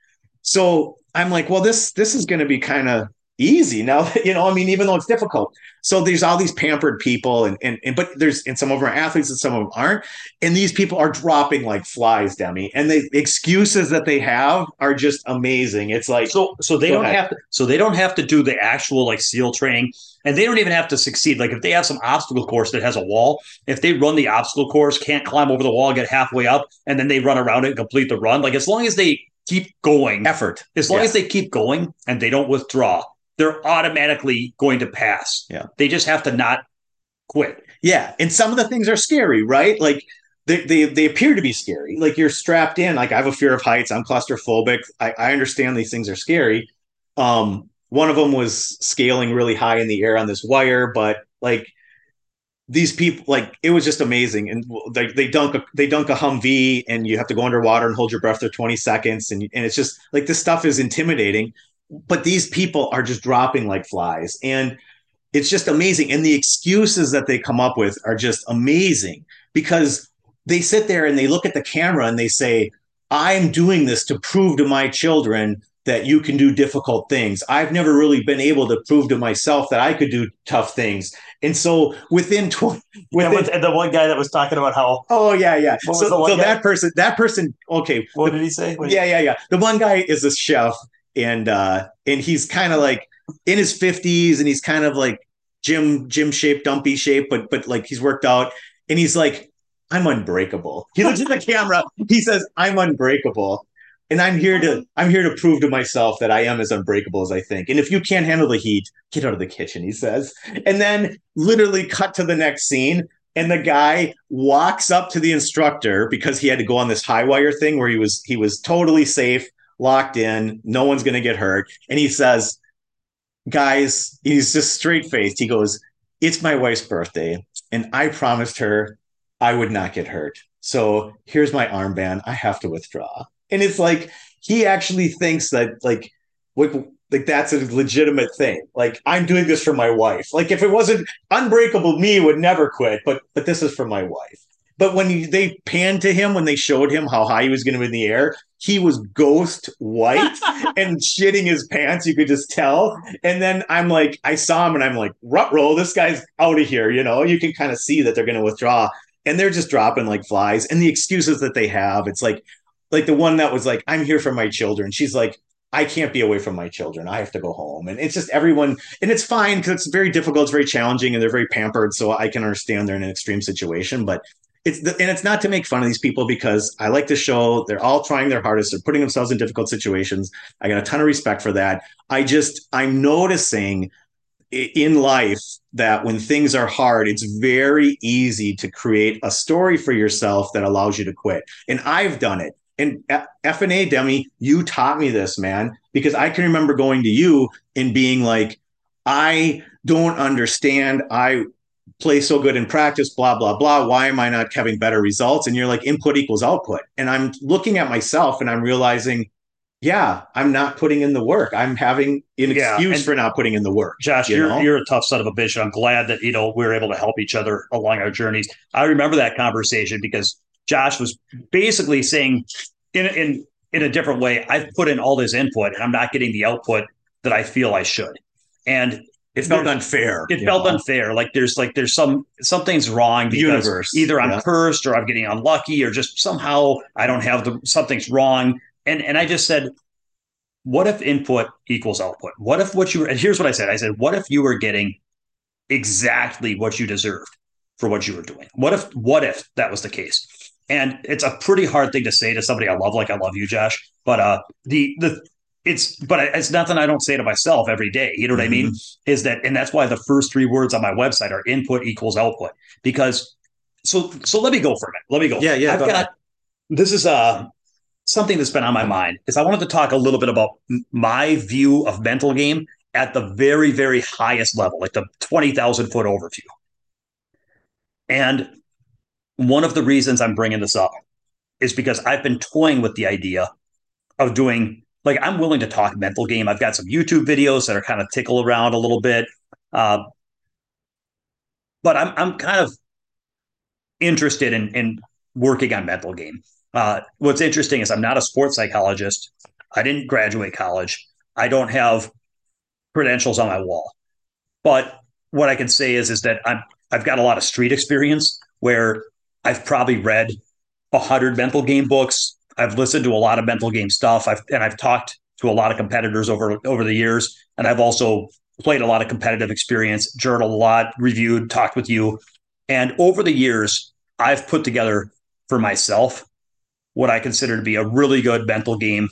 B: So I'm like, well, this this is going to be kind of easy now that you know. I mean, even though it's difficult. So there's all these pampered people, and and, and but there's and some of them are athletes, and some of them aren't. And these people are dropping like flies, Demi. And the excuses that they have are just amazing. It's like,
A: So so they don't
B: ahead.
A: have to so they don't have to do the actual like SEAL training and they don't even have to succeed. Like if they have some obstacle course that has a wall, if they run the obstacle course, can't climb over the wall, get halfway up, and then they run around it and complete the run. Like as long as they keep going,
B: effort.
A: as long
B: yeah.
A: as they keep going and they don't withdraw, they're automatically going to pass.
B: Yeah.
A: They just have to not quit.
B: Yeah, and some of the things are scary, right? Like they, they they appear to be scary. Like you're strapped in. Like I have a fear of heights. I'm claustrophobic. I, I understand these things are scary. Um, one of them was scaling really high in the air on this wire, but like these people, like it was just amazing. And they, they dunk a, they dunk a Humvee, and you have to go underwater and hold your breath for 20 seconds, and and it's just like this stuff is intimidating. But these people are just dropping like flies, and it's just amazing. And the excuses that they come up with are just amazing because they sit there and they look at the camera and they say, I'm doing this to prove to my children that you can do difficult things. I've never really been able to prove to myself that I could do tough things. And so within, tw- within
A: and the one guy that was talking about how
B: oh yeah yeah. So,
A: the
B: so that person that person okay.
A: What did he say? What-
B: yeah yeah yeah. The one guy is a chef and uh and he's kind of like in his 50s and he's kind of like gym gym shape dumpy shape but but like he's worked out and he's like i'm unbreakable. He looks at the camera. He says i'm unbreakable and i'm here to i'm here to prove to myself that i am as unbreakable as i think. And if you can't handle the heat get out of the kitchen he says. And then literally cut to the next scene and the guy walks up to the instructor because he had to go on this high wire thing where he was he was totally safe locked in no one's going to get hurt. And he says guys he's just straight faced. He goes it's my wife's birthday and i promised her i would not get hurt. So here's my armband. I have to withdraw and it's like he actually thinks that like like like that's a legitimate thing. Like i'm doing this for my wife. Like if it wasn't unbreakable me would never quit but but this is for my wife. But when he, they panned to him when they showed him how high he was going to be in the air he was ghost white and shitting his pants you could just tell. And then i'm like i saw him and i'm like rut roll this guy's out of here you know? You can kind of see that they're going to withdraw. And they're just dropping like flies. And the excuses that they have it's like like the one that was like i'm here for my children she's like I can't be away from my children. I have to go home. And it's just everyone, and it's fine because it's very difficult. It's very challenging and they're very pampered. So I can understand they're in an extreme situation. But it's, the, and it's not to make fun of these people because I like the show. They're all trying their hardest. They're putting themselves in difficult situations. I got a ton of respect for that. I just, I'm noticing in life that when things are hard, it's very easy to create a story for yourself that allows you to quit. And I've done it and F and A Demi, you taught me this, man, because I can remember going to you and being like, I don't understand. I play so good in practice, blah, blah, blah. Why am I not having better results? And you're like, input equals output. And I'm looking at myself and I'm realizing, yeah, I'm not putting in the work. I'm having an
A: Yeah,
B: excuse for not putting in the work.
A: Josh,
B: you
A: are you're a tough son of a bitch. I'm glad that you know we're able to help each other along our journeys. I remember that conversation because Josh was basically saying, in in in a different way, I've put in all this input and I'm not getting the output that I feel I should, and
B: It felt unfair.
A: it felt
B: know?
A: unfair. Like there's like there's some something's wrong
B: The
A: because
B: universe,
A: either I'm
B: yeah.
A: cursed or I'm getting unlucky or just somehow I don't have the something's wrong. And and I just said, what if input equals output? What if what you were and here's what I said. I said, what if you were getting exactly what you deserved for what you were doing? What if what if that was the case? And it's a pretty hard thing to say to somebody I love, like I love you, Josh. But uh the the it's but it's nothing I don't say to myself every day. You know what I mean? Is that and that's why the first three words on my website are input equals output. Because so so let me go for a minute. Let me go.
B: Yeah, yeah,
A: I've
B: go
A: got
B: ahead.
A: this is uh something that's been on my mind is I wanted to talk a little bit about my view of mental game at the very, very highest level, like the 20,000 foot overview. And one of the reasons I'm bringing this up is because I've been toying with the idea of doing, like, I'm willing to talk mental game. I've got some YouTube videos that are kind of tickle around a little bit. Uh, but I'm, I'm kind of interested in, in working on mental game. Uh, what's interesting is I'm not a sports psychologist. I didn't graduate college. I don't have credentials on my wall. But what I can say is is that I'm I've got a lot of street experience where I've probably read a hundred mental game books. I've listened to a lot of mental game stuff. I've and I've talked to a lot of competitors over over the years, and I've also played a lot of competitive experience, journaled a lot, reviewed, talked with you, and over the years, I've put together for myself what I consider to be a really good mental game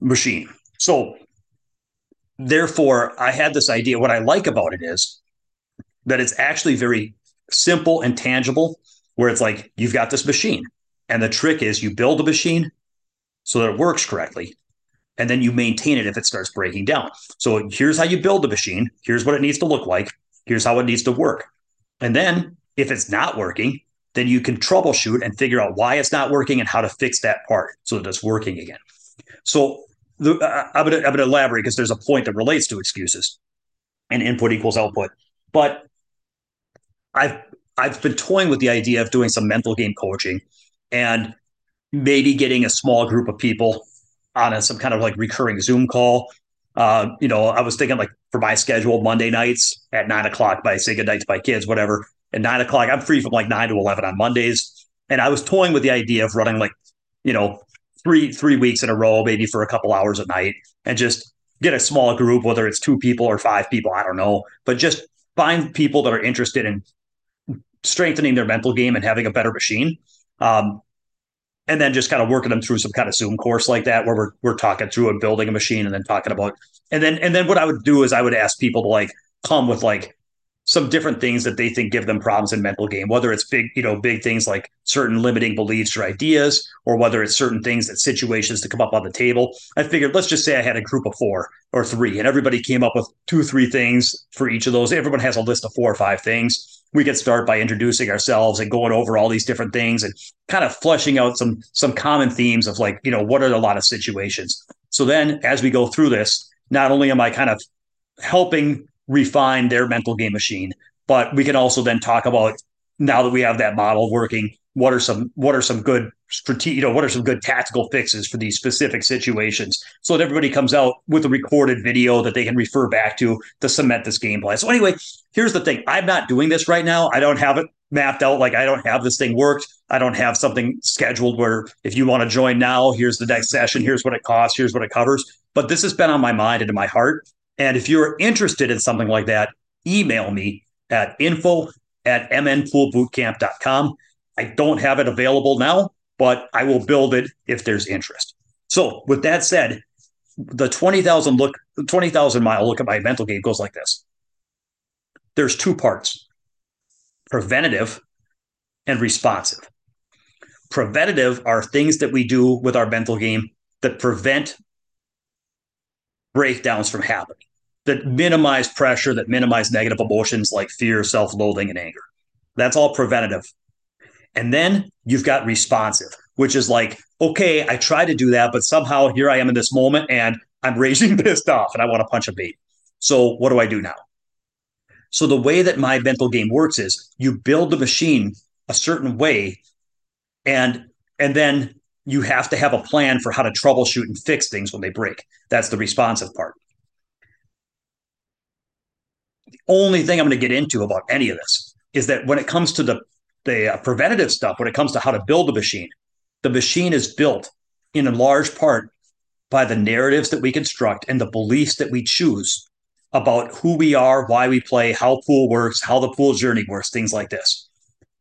A: machine. So therefore i had this idea what i like about it is that it's actually very simple and tangible where it's like you've got this machine. And the trick is you build a machine so that it works correctly and then you maintain it if it starts breaking down. So here's how you build the machine. Here's what it needs to look like. Here's how it needs to work. And then if it's not working then you can troubleshoot and figure out why it's not working and how to fix that part so that it's working again. So the, uh, I'm going to elaborate because there's a point that relates to excuses and input equals output. But I've I've been toying with the idea of doing some mental game coaching and maybe getting a small group of people on a, some kind of like recurring Zoom call. Uh, you know, I was thinking like for my schedule, Monday nights at nine o'clock, by say good night to my kids, whatever. At nine o'clock, I'm free from like nine to eleven on Mondays, and I was toying with the idea of running like, you know, three three weeks in a row, maybe for a couple hours at night, and just get a small group, whether it's two people or five people, I don't know, but just find people that are interested in strengthening their mental game and having a better machine. Um, and then just kind of working them through some kind of Zoom course like that, where we're we're talking through and building a machine, and then talking about, and then and then what I would do is I would ask people to like come with like some different things that they think give them problems in mental game, whether it's big, you know, big things like certain limiting beliefs or ideas, or whether it's certain things that situations to come up on the table. I figured, let's just say I had a group of four or three, and everybody came up with two, three things for each of those. Everyone has a list of four or five things. We could start by introducing ourselves and going over all these different things and kind of flushing out some some common themes of like, you know, what are a lot of situations. So then as we go through this, not only am I kind of helping refine their mental game machine. But we can also then talk about now that we have that model working, what are some what are some good strategic, you know, what are some good tactical fixes for these specific situations, so that everybody comes out with a recorded video that they can refer back to to cement this game plan. So anyway, here's the thing: I'm not doing this right now. I don't have it mapped out. Like I don't have this thing worked. I don't have something scheduled where if you want to join now, here's the next session. Here's what it costs. Here's what it covers. But this has been on my mind and in my heart and if you're interested in something like that, email me at info at mnpoolbootcamp.com. I don't have it available now, but I will build it if there's interest. So, with that said, the 20,000 look 20,000 mile look at my mental game goes like this. There's two parts. Preventative and responsive. Preventative are things that we do with our mental game that prevent breakdowns from happening that minimize pressure, that minimize negative emotions like fear, self loathing, and anger. That's all preventative. And then you've got responsive, which is like, okay, I try to do that, but somehow here I am in this moment and I'm raging pissed off and I want to punch a bait. So what do I do now? So the way that my mental game works is you build the machine a certain way and and then you have to have a plan for how to troubleshoot and fix things when they break. That's the responsive part The only thing I'm going to get into about any of this is that when it comes to the the uh, preventative stuff, when it comes to how to build a machine, the machine is built in a large part by the narratives that we construct and the beliefs that we choose about who we are, why we play, how pool works, how the pool journey works, things like this.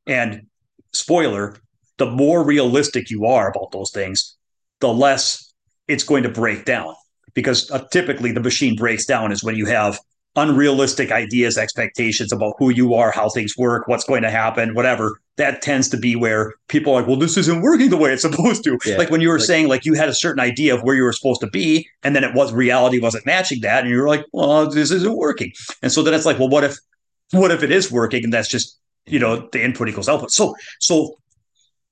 A: And spoiler, the more realistic you are about those things, the less it's going to break down. Because uh, typically the machine breaks down is when you have unrealistic ideas, expectations about who you are, how things work, what's going to happen, whatever. That tends to be where people are like, well, this isn't working the way it's supposed to. Yeah. Like when you were like, saying, like you had a certain idea of where you were supposed to be, and then it was reality wasn't matching that, and you were like, well, this isn't working. And so then it's like, well, what if, what if it is working, and that's just you know the input equals output. So so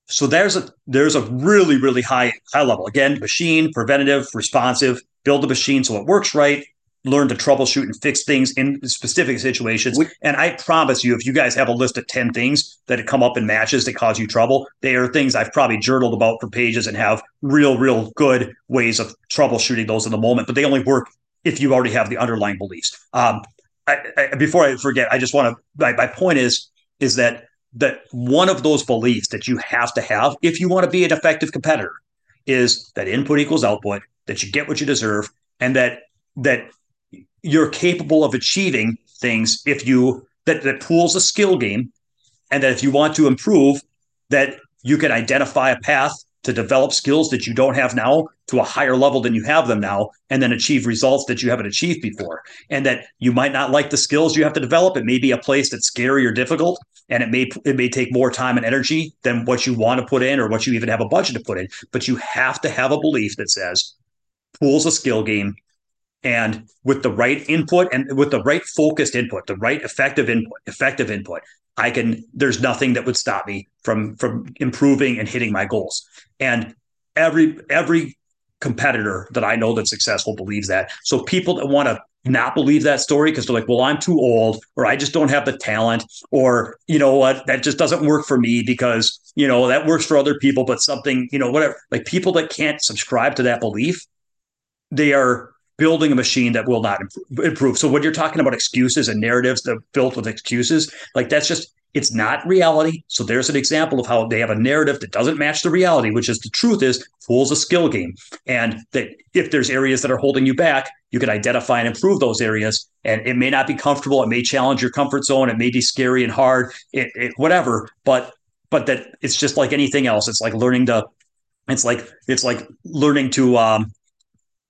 A: so there's a there's a really really high high level again machine preventative responsive build the machine so it works right learn to troubleshoot and fix things in specific situations. We, and I promise you, if you guys have a list of 10 things that come up in matches that cause you trouble, they are things I've probably journaled about for pages and have real, real good ways of troubleshooting those in the moment. But they only work if you already have the underlying beliefs. Um, I, I, before I forget, I just want to, my, my point is, is that that one of those beliefs that you have to have if you want to be an effective competitor is that input equals output, that you get what you deserve, and that that you're capable of achieving things if you that that pools a skill game and that if you want to improve that you can identify a path to develop skills that you don't have now to a higher level than you have them now and then achieve results that you haven't achieved before. And that you might not like the skills you have to develop. It may be a place that's scary or difficult and it may it may take more time and energy than what you want to put in or what you even have a budget to put in. But you have to have a belief that says pools a skill game and with the right input and with the right focused input the right effective input effective input i can there's nothing that would stop me from from improving and hitting my goals. And every every competitor that i know that's successful believes that. So people that want to not believe that story because they're like well i'm too old or i just don't have the talent or you know what? That just doesn't work for me because you know that works for other people but something you know whatever. Like people that can't subscribe to that belief they are building a machine that will not improve. So when you're talking about excuses and narratives that built with excuses, like that's just it's not reality. So there's an example of how they have a narrative that doesn't match the reality, which is the truth is pool's a skill game. And that if there's areas that are holding you back, you can identify and improve those areas. And it may not be comfortable. It may challenge your comfort zone. It may be scary and hard, it, it, whatever. But but that it's just like anything else. It's like learning to it's like it's like learning to um,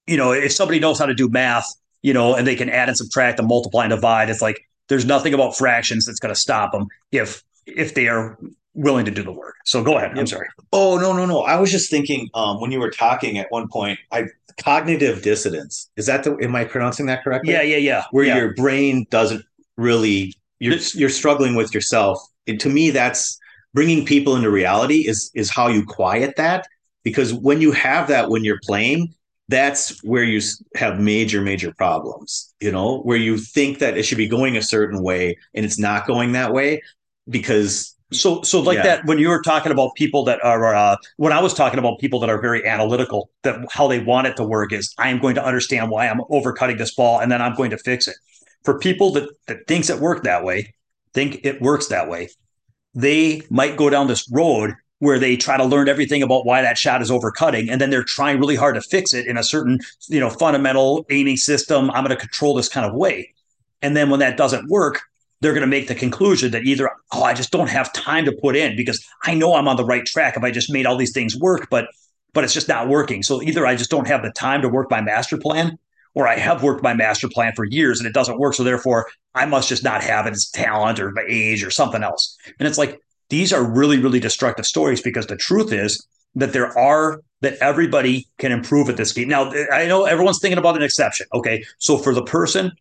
A: you know, if somebody knows how to do math, you know, and they can add and subtract and multiply and divide, it's like there's nothing about fractions that's going to stop them if if they are willing to do the work. So go ahead. I'm sorry.
B: Oh no no no! I was just thinking um, when you were talking at one point. I cognitive dissonance is that the? Am I pronouncing that correctly?
A: Yeah yeah yeah.
B: Where
A: yeah.
B: your brain doesn't really you're you're struggling with yourself. And to me, that's bringing people into reality is is how you quiet that because when you have that when you're playing that's where you have major major problems you know where you think that it should be going a certain way and it's not going that way because
A: so so like yeah. that when you were talking about people that are uh, when i was talking about people that are very analytical that how they want it to work is i am going to understand why i'm overcutting this ball and then i'm going to fix it for people that that thinks it worked that way think it works that way they might go down this road where they try to learn everything about why that shot is overcutting and then they're trying really hard to fix it in a certain you know fundamental aiming system i'm going to control this kind of way. And then when that doesn't work they're going to make the conclusion that either oh i just don't have time to put in because i know i'm on the right track if i just made all these things work but but it's just not working. So either i just don't have the time to work my master plan or i have worked my master plan for years and it doesn't work so therefore i must just not have it as talent or my age or something else. And it's like these are really, really destructive stories because the truth is that there are that everybody can improve at this game. Now, I know everyone's thinking about an exception. Okay. So for the person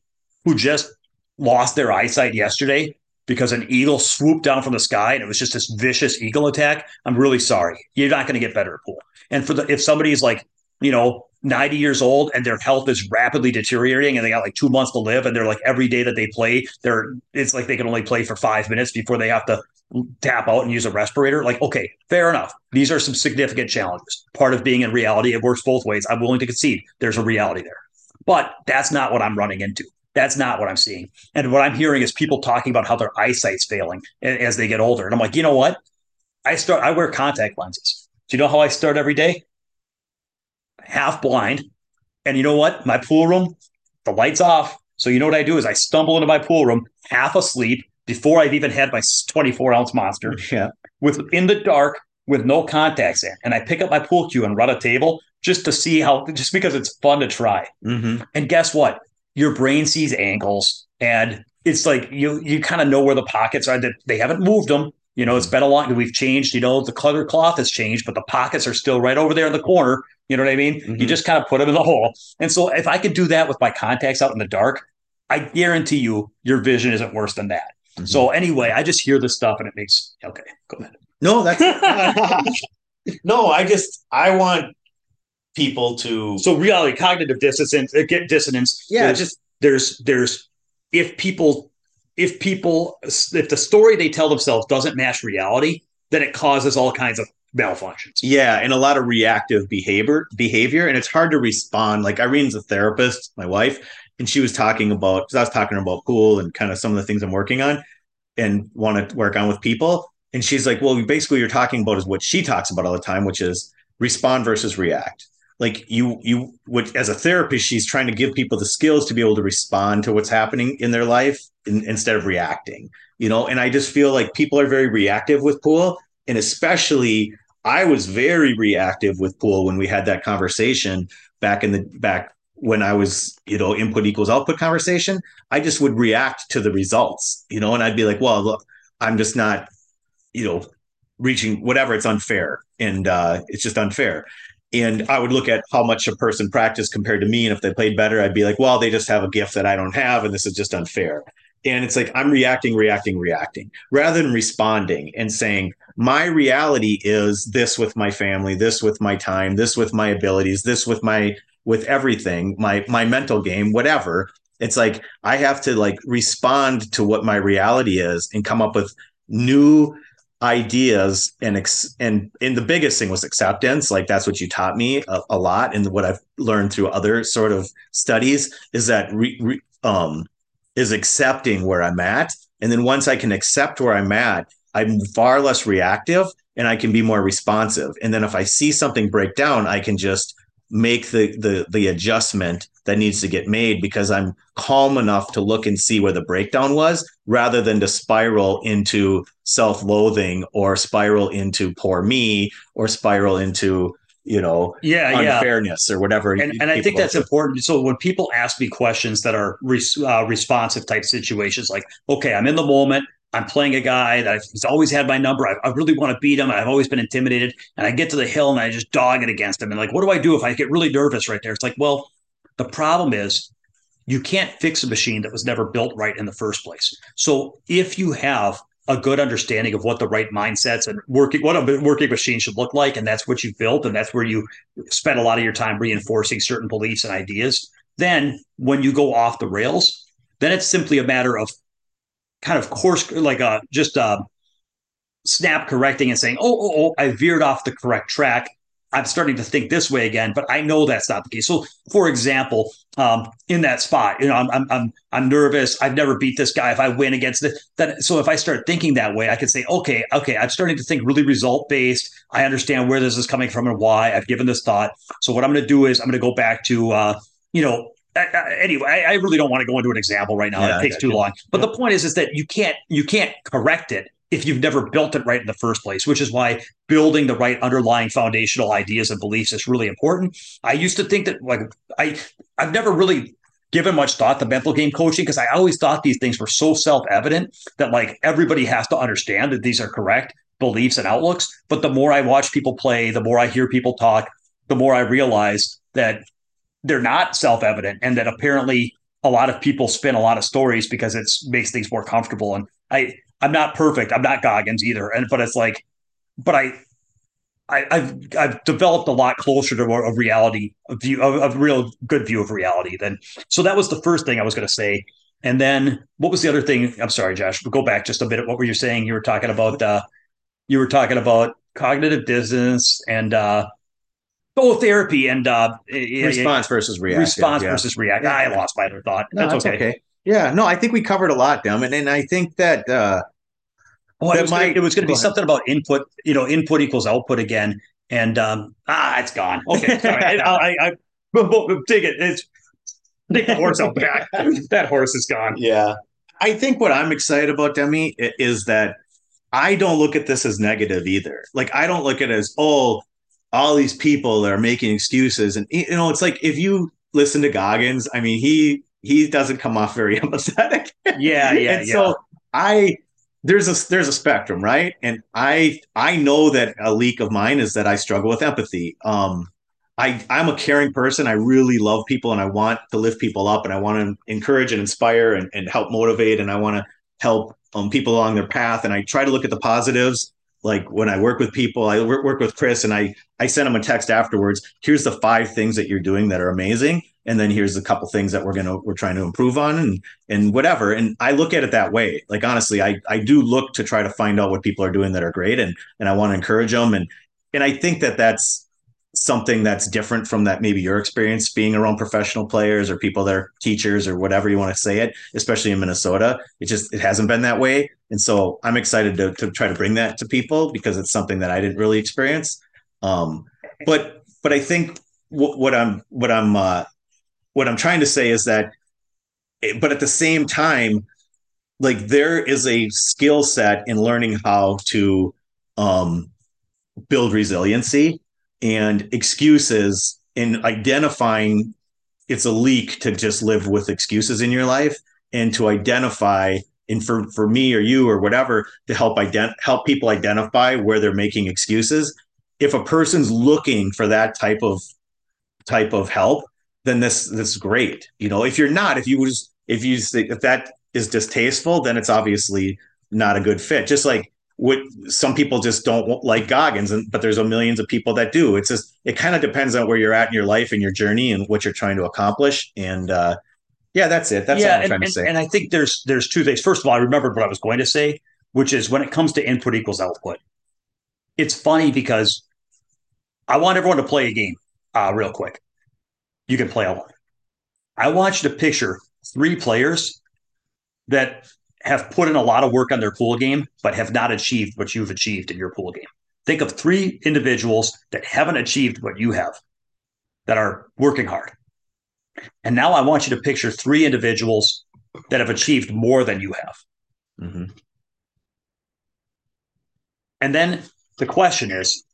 A: who just lost their eyesight yesterday because an eagle swooped down from the sky and it was just this vicious eagle attack, I'm really sorry. You're not going to get better at pool. And for the if somebody's like, you know, 90 years old and their health is rapidly deteriorating and they got like two months to live and they're like every day that they play, they're it's like they can only play for five minutes before they have to tap out and use a respirator. Like, okay, fair enough. These are some significant challenges. Part of being in reality, it works both ways. I'm willing to concede there's a reality there. But that's not what I'm running into. That's not what I'm seeing. And what I'm hearing is people talking about how their eyesight's failing as they get older. And I'm like, you know what? I start I wear contact lenses. Do you know how I start every day? Half blind. And you know what? My pool room, the lights off. So you know what I do is I stumble into my pool room, half asleep, before I've even had my 24 ounce monster.
B: Yeah.
A: With in the dark with no contacts in. And I pick up my pool cue and run a table just to see how, just because it's fun to try.
B: Mm-hmm.
A: And guess what? Your brain sees angles, and it's like you you kind of know where the pockets are that they haven't moved them. You know, it's been a long we've changed, you know, the clutter cloth has changed, but the pockets are still right over there in the corner. You know what I mean? Mm-hmm. You just kind of put them in the hole. And so if I could do that with my contacts out in the dark, I guarantee you your vision isn't worse than that. Mm-hmm. So anyway, I just hear this stuff and it makes okay. Go ahead.
B: No, that's no. I just I want people to
A: so reality cognitive dissonance uh, get dissonance.
B: Yeah,
A: there's, just there's there's if people if people if the story they tell themselves doesn't match reality, then it causes all kinds of malfunctions.
B: Yeah, and a lot of reactive behavior behavior, and it's hard to respond. Like Irene's a therapist, my wife, and she was talking about because I was talking about pool and kind of some of the things I'm working on and want to work on with people. And she's like, well, basically, you're talking about is what she talks about all the time, which is respond versus react. Like you, you would as a therapist, she's trying to give people the skills to be able to respond to what's happening in their life in, instead of reacting. You know, and I just feel like people are very reactive with pool, and especially I was very reactive with pool when we had that conversation back in the back when I was, you know, input equals output conversation, I just would react to the results, you know, and I'd be like, well, look, I'm just not, you know, reaching whatever. It's unfair. And uh, it's just unfair. And I would look at how much a person practiced compared to me. And if they played better, I'd be like, well, they just have a gift that I don't have. And this is just unfair. And it's like I'm reacting, reacting, reacting rather than responding and saying, my reality is this with my family, this with my time, this with my abilities, this with my with everything, my my mental game, whatever. It's like I have to like respond to what my reality is and come up with new ideas and ex- and and the biggest thing was acceptance. Like that's what you taught me a, a lot and what i've learned through other sort of studies is that re, re, um is accepting where i'm at. And then once i can accept where i'm at i'm far less reactive and i can be more responsive. And then if i see something break down i can just make the the the adjustment that needs to get made because I'm calm enough to look and see where the breakdown was rather than to spiral into self-loathing or spiral into poor me or spiral into you know
A: yeah
B: unfairness
A: yeah.
B: or whatever
A: and, and i think that's important so when people ask me questions that are res- uh, responsive type situations like okay i'm in the moment I'm playing a guy that he's always had my number. I, I really want to beat him. I've always been intimidated. And I get to the hill and I just dog it against him. And like, what do I do if I get really nervous right there? It's like, well, the problem is you can't fix a machine that was never built right in the first place. So if you have a good understanding of what the right mindsets and working what a working machine should look like, and that's what you built, and that's where you spend a lot of your time reinforcing certain beliefs and ideas, then when you go off the rails, then it's simply a matter of kind of course like a uh, just uh snap correcting and saying, oh, oh, oh, I veered off the correct track. I'm starting to think this way again, but I know that's not the case. So, for example, um, in that spot, you know, I'm, I'm I'm I'm nervous. I've never beat this guy. If I win against it, that so if I start thinking that way, I can say, okay, okay, I'm starting to think really result based. I understand where this is coming from and why. I've given this thought. So what I'm going to do is I'm going to go back to uh, you know anyway, I, I, really don't want to go into an example right now. Yeah, it takes too long. But yeah. the point is, is that you can't you can't correct it if you've never built it right in the first place, which is why building the right underlying foundational ideas and beliefs is really important. I used to think that like I I've never really given much thought to mental game coaching because I always thought these things were so self-evident that like everybody has to understand that these are correct beliefs and outlooks. But the more I watch people play, the more I hear people talk, the more I realize that they're not self-evident and that apparently a lot of people spin a lot of stories because it makes things more comfortable. And i i'm not perfect. I'm not goggins either. And but it's like but i I, have I've developed a lot closer to a reality a view a, a real good view of reality Then, so that was the first thing I was going to say. And then what was the other thing? I'm sorry Josh go back just a bit what were you saying? You were talking about uh you were talking about cognitive dissonance and uh both therapy and uh,
B: response versus react.
A: Response yeah. versus react. Yeah. I lost my other thought.
B: No, that's, okay. okay. Yeah, no, I think we covered a lot, Dem, and, and I think that. Uh,
A: well, that it was, gonna, it was going to be ahead. something about input. You know, input equals output again, and um, ah, it's gone. Okay, sorry. I, I, I, take it. It's take the horse out back. that horse is gone.
B: Yeah, I think what I'm excited about, Demi, is that I don't look at this as negative either. Like I don't look at it as oh all these people that are making excuses. And you know it's like if you listen to goggins i mean he he doesn't come off very empathetic.
A: Yeah yeah
B: and
A: yeah.
B: so i there's a there's a spectrum right? And i i know that a leak of mine is that i struggle with empathy. Um i i'm a caring person. I really love people and i want to lift people up and i want to encourage and inspire and, and help motivate and i want to help um, people along their path. And i try to look at the positives like when I work with people, I work, with Chris and I I send him a text afterwards. Here's the five things that you're doing that are amazing, and then here's a couple things that we're gonna we're trying to improve on and and whatever. And I look at it that way. Like honestly, I I do look to try to find out what people are doing that are great, and and I want to encourage them. And and I think that that's something that's different from that maybe your experience being around professional players or people that are teachers or whatever you want to say it especially in minnesota. It just it hasn't been that way. And so i'm excited to, to try to bring that to people because it's something that i didn't really experience. Um, but but i think w- what i'm what i'm uh, what i'm trying to say is that but at the same time like there is a skill set in learning how to um, build resiliency and excuses and identifying it's a leak to just live with excuses in your life and to identify and for, for me or you or whatever to help ident- help people identify where they're making excuses. If a person's looking for that type of type of help then this this is great. You know if you're not if you just if you if that is distasteful then it's obviously not a good fit. Just like what some people just don't like Goggins, and but there's a millions of people that do. It's just it kind of depends on where you're at in your life and your journey and what you're trying to accomplish. And uh, yeah, that's it. That's
A: yeah,
B: all I'm
A: and,
B: trying
A: and,
B: to say.
A: And I think there's there's two things. First of all, I remembered what I was going to say, which is when it comes to input equals output. It's funny because I want everyone to play a game uh, real quick. You can play along. I want you to picture three players that have put in a lot of work on their pool game, but have not achieved what you've achieved in your pool game. Think of three individuals that haven't achieved what you have, that are working hard. And now I want you to picture three individuals that have achieved more than you have. Mm-hmm. And then the question is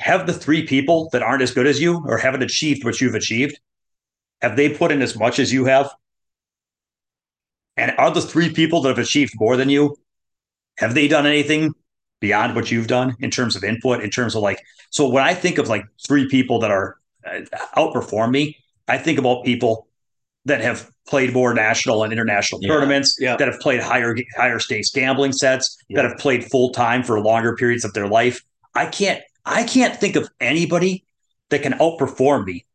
A: have the three people that aren't as good as you or haven't achieved what you've achieved, have they put in as much as you have? And are the three people that have achieved more than you, have they done anything beyond what you've done in terms of input, in terms of like, so when I think of like three people that are uh, outperform me, I think about people that have played more national and international yeah. tournaments, yeah. that have played higher higher stakes gambling sets, yeah. that have played full time for longer periods of their life. I can't I can't think of anybody that can outperform me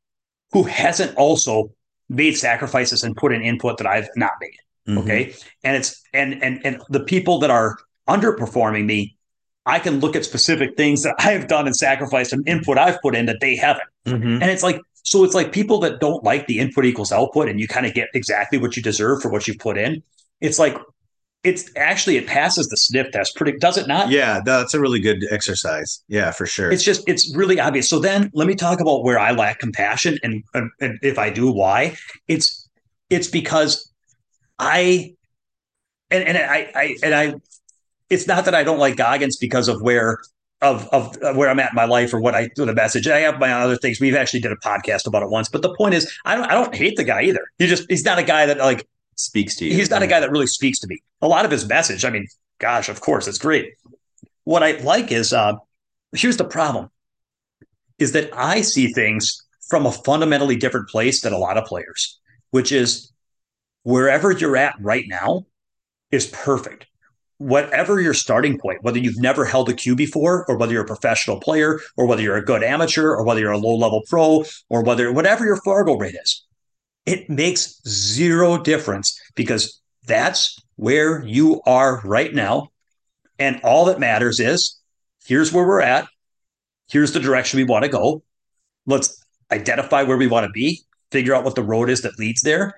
A: who hasn't also made sacrifices and put in input that I've not made. Mm-hmm. Okay. And it's and and and the people that are underperforming me, I can look at specific things that I've done and sacrificed and input I've put in that they haven't. Mm-hmm. And it's like so it's like people that don't like the input equals output and you kind of get exactly what you deserve for what you put in. It's like it's actually it passes the sniff test pretty does it not
B: yeah that's a really good exercise yeah for sure
A: it's just it's really obvious so then let me talk about where i lack compassion and, and, and if i do why it's it's because i and, and i i and i it's not that i don't like goggins because of where of of where I'm at in my life or what I do the message. I have my other things. We've actually did a podcast about it once, but the point is, I don't I don't hate the guy either. He just he's not a guy that like
B: speaks to you.
A: He's not a guy that really speaks to me. A lot of his message, I mean, gosh, of course, it's great. What I like is uh, here's the problem is that I see things from a fundamentally different place than a lot of players, which is wherever you're at right now is perfect. Whatever your starting point, whether you've never held a cue before, or whether you're a professional player, or whether you're a good amateur, or whether you're a low level pro, or whether whatever your Fargo rate is, it makes zero difference because that's where you are right now. And all that matters is here's where we're at. Here's the direction we want to go. Let's identify where we want to be, figure out what the road is that leads there,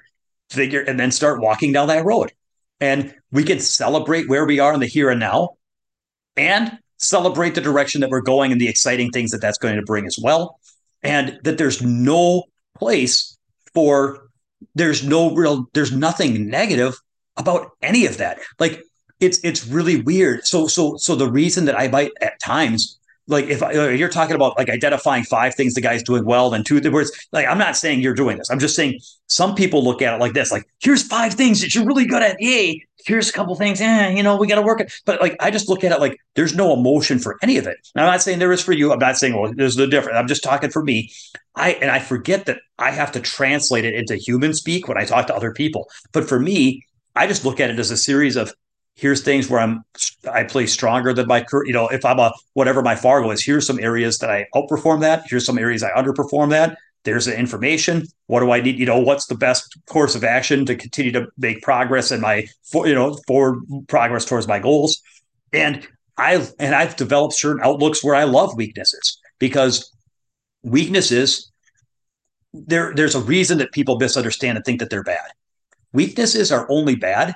A: figure, and then start walking down that road. And we can celebrate where we are in the here and now and celebrate the direction that we're going and the exciting things that that's going to bring as well. And that there's no place for there's no real there's nothing negative about any of that like it's it's really weird so so so the reason that i might at times like if, you're talking about like identifying five things the guy's doing well and two words like i'm not saying you're doing this. I'm just saying some people look at it like this like here's five things that you're really good at. Yay. Here's a couple things. Yeah you know we got to work it. But like i just look at it like there's no emotion for any of it. I'm not saying there is for you. I'm not saying well there's no difference. I'm just talking for me. I and i forget that i have to translate it into human speak when i talk to other people. But for me i just look at it as a series of here's things where I'm I play stronger than my current, you know if I'm a whatever my Fargo is here's some areas that I outperform that here's some areas I underperform that there's the information what do I need you know what's the best course of action to continue to make progress in my you know forward progress towards my goals. And I and I've developed certain outlooks where I love weaknesses because weaknesses there there's a reason that people misunderstand and think that they're bad. Weaknesses are only bad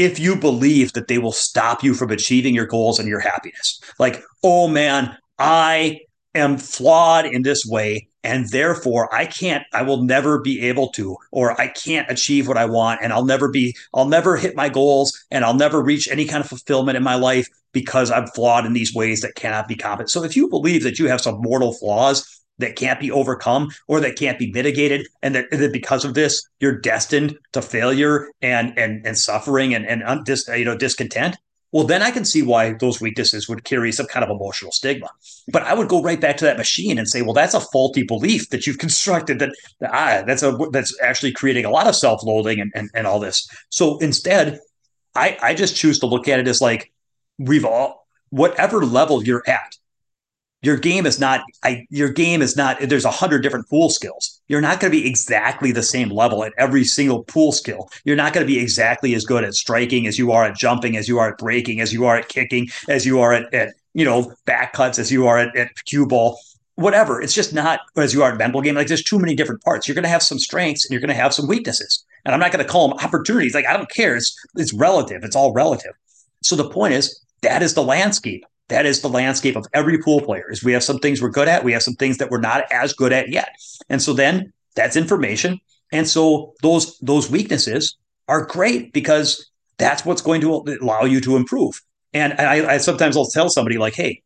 A: if you believe that they will stop you from achieving your goals and your happiness. Like, oh man, I am flawed in this way. And therefore, I can't, I will never be able to, or I can't achieve what I want. And I'll never be, I'll never hit my goals and I'll never reach any kind of fulfillment in my life because I'm flawed in these ways that cannot be compensated. So if you believe that you have some mortal flaws that can't be overcome or that can't be mitigated and that, that because of this you're destined to failure and and and suffering and and un, dis, you know discontent well then i can see why those weaknesses would carry some kind of emotional stigma. But i would go right back to that machine and say well that's a faulty belief that you've constructed that ah, that's a that's actually creating a lot of self-loathing and, and and all this. So instead i i just choose to look at it as like we've all whatever level you're at your game is not I, your game is not there's a hundred different pool skills. You're not going to be exactly the same level at every single pool skill. You're not going to be exactly as good at striking as you are at jumping as you are at breaking as you are at kicking as you are at, at you know back cuts as you are at, at cue ball. Whatever it's just not as you are at mental game. Like there's too many different parts. You're going to have some strengths and you're going to have some weaknesses. And i'm not going to call them opportunities. Like i don't care. It's it's relative. It's all relative. So the point is that is the landscape that is the landscape of every pool player is we have some things we're good at we have some things that we're not as good at yet. And so then that's information. And so those those weaknesses are great because that's what's going to allow you to improve. And i, I sometimes i'll tell somebody like hey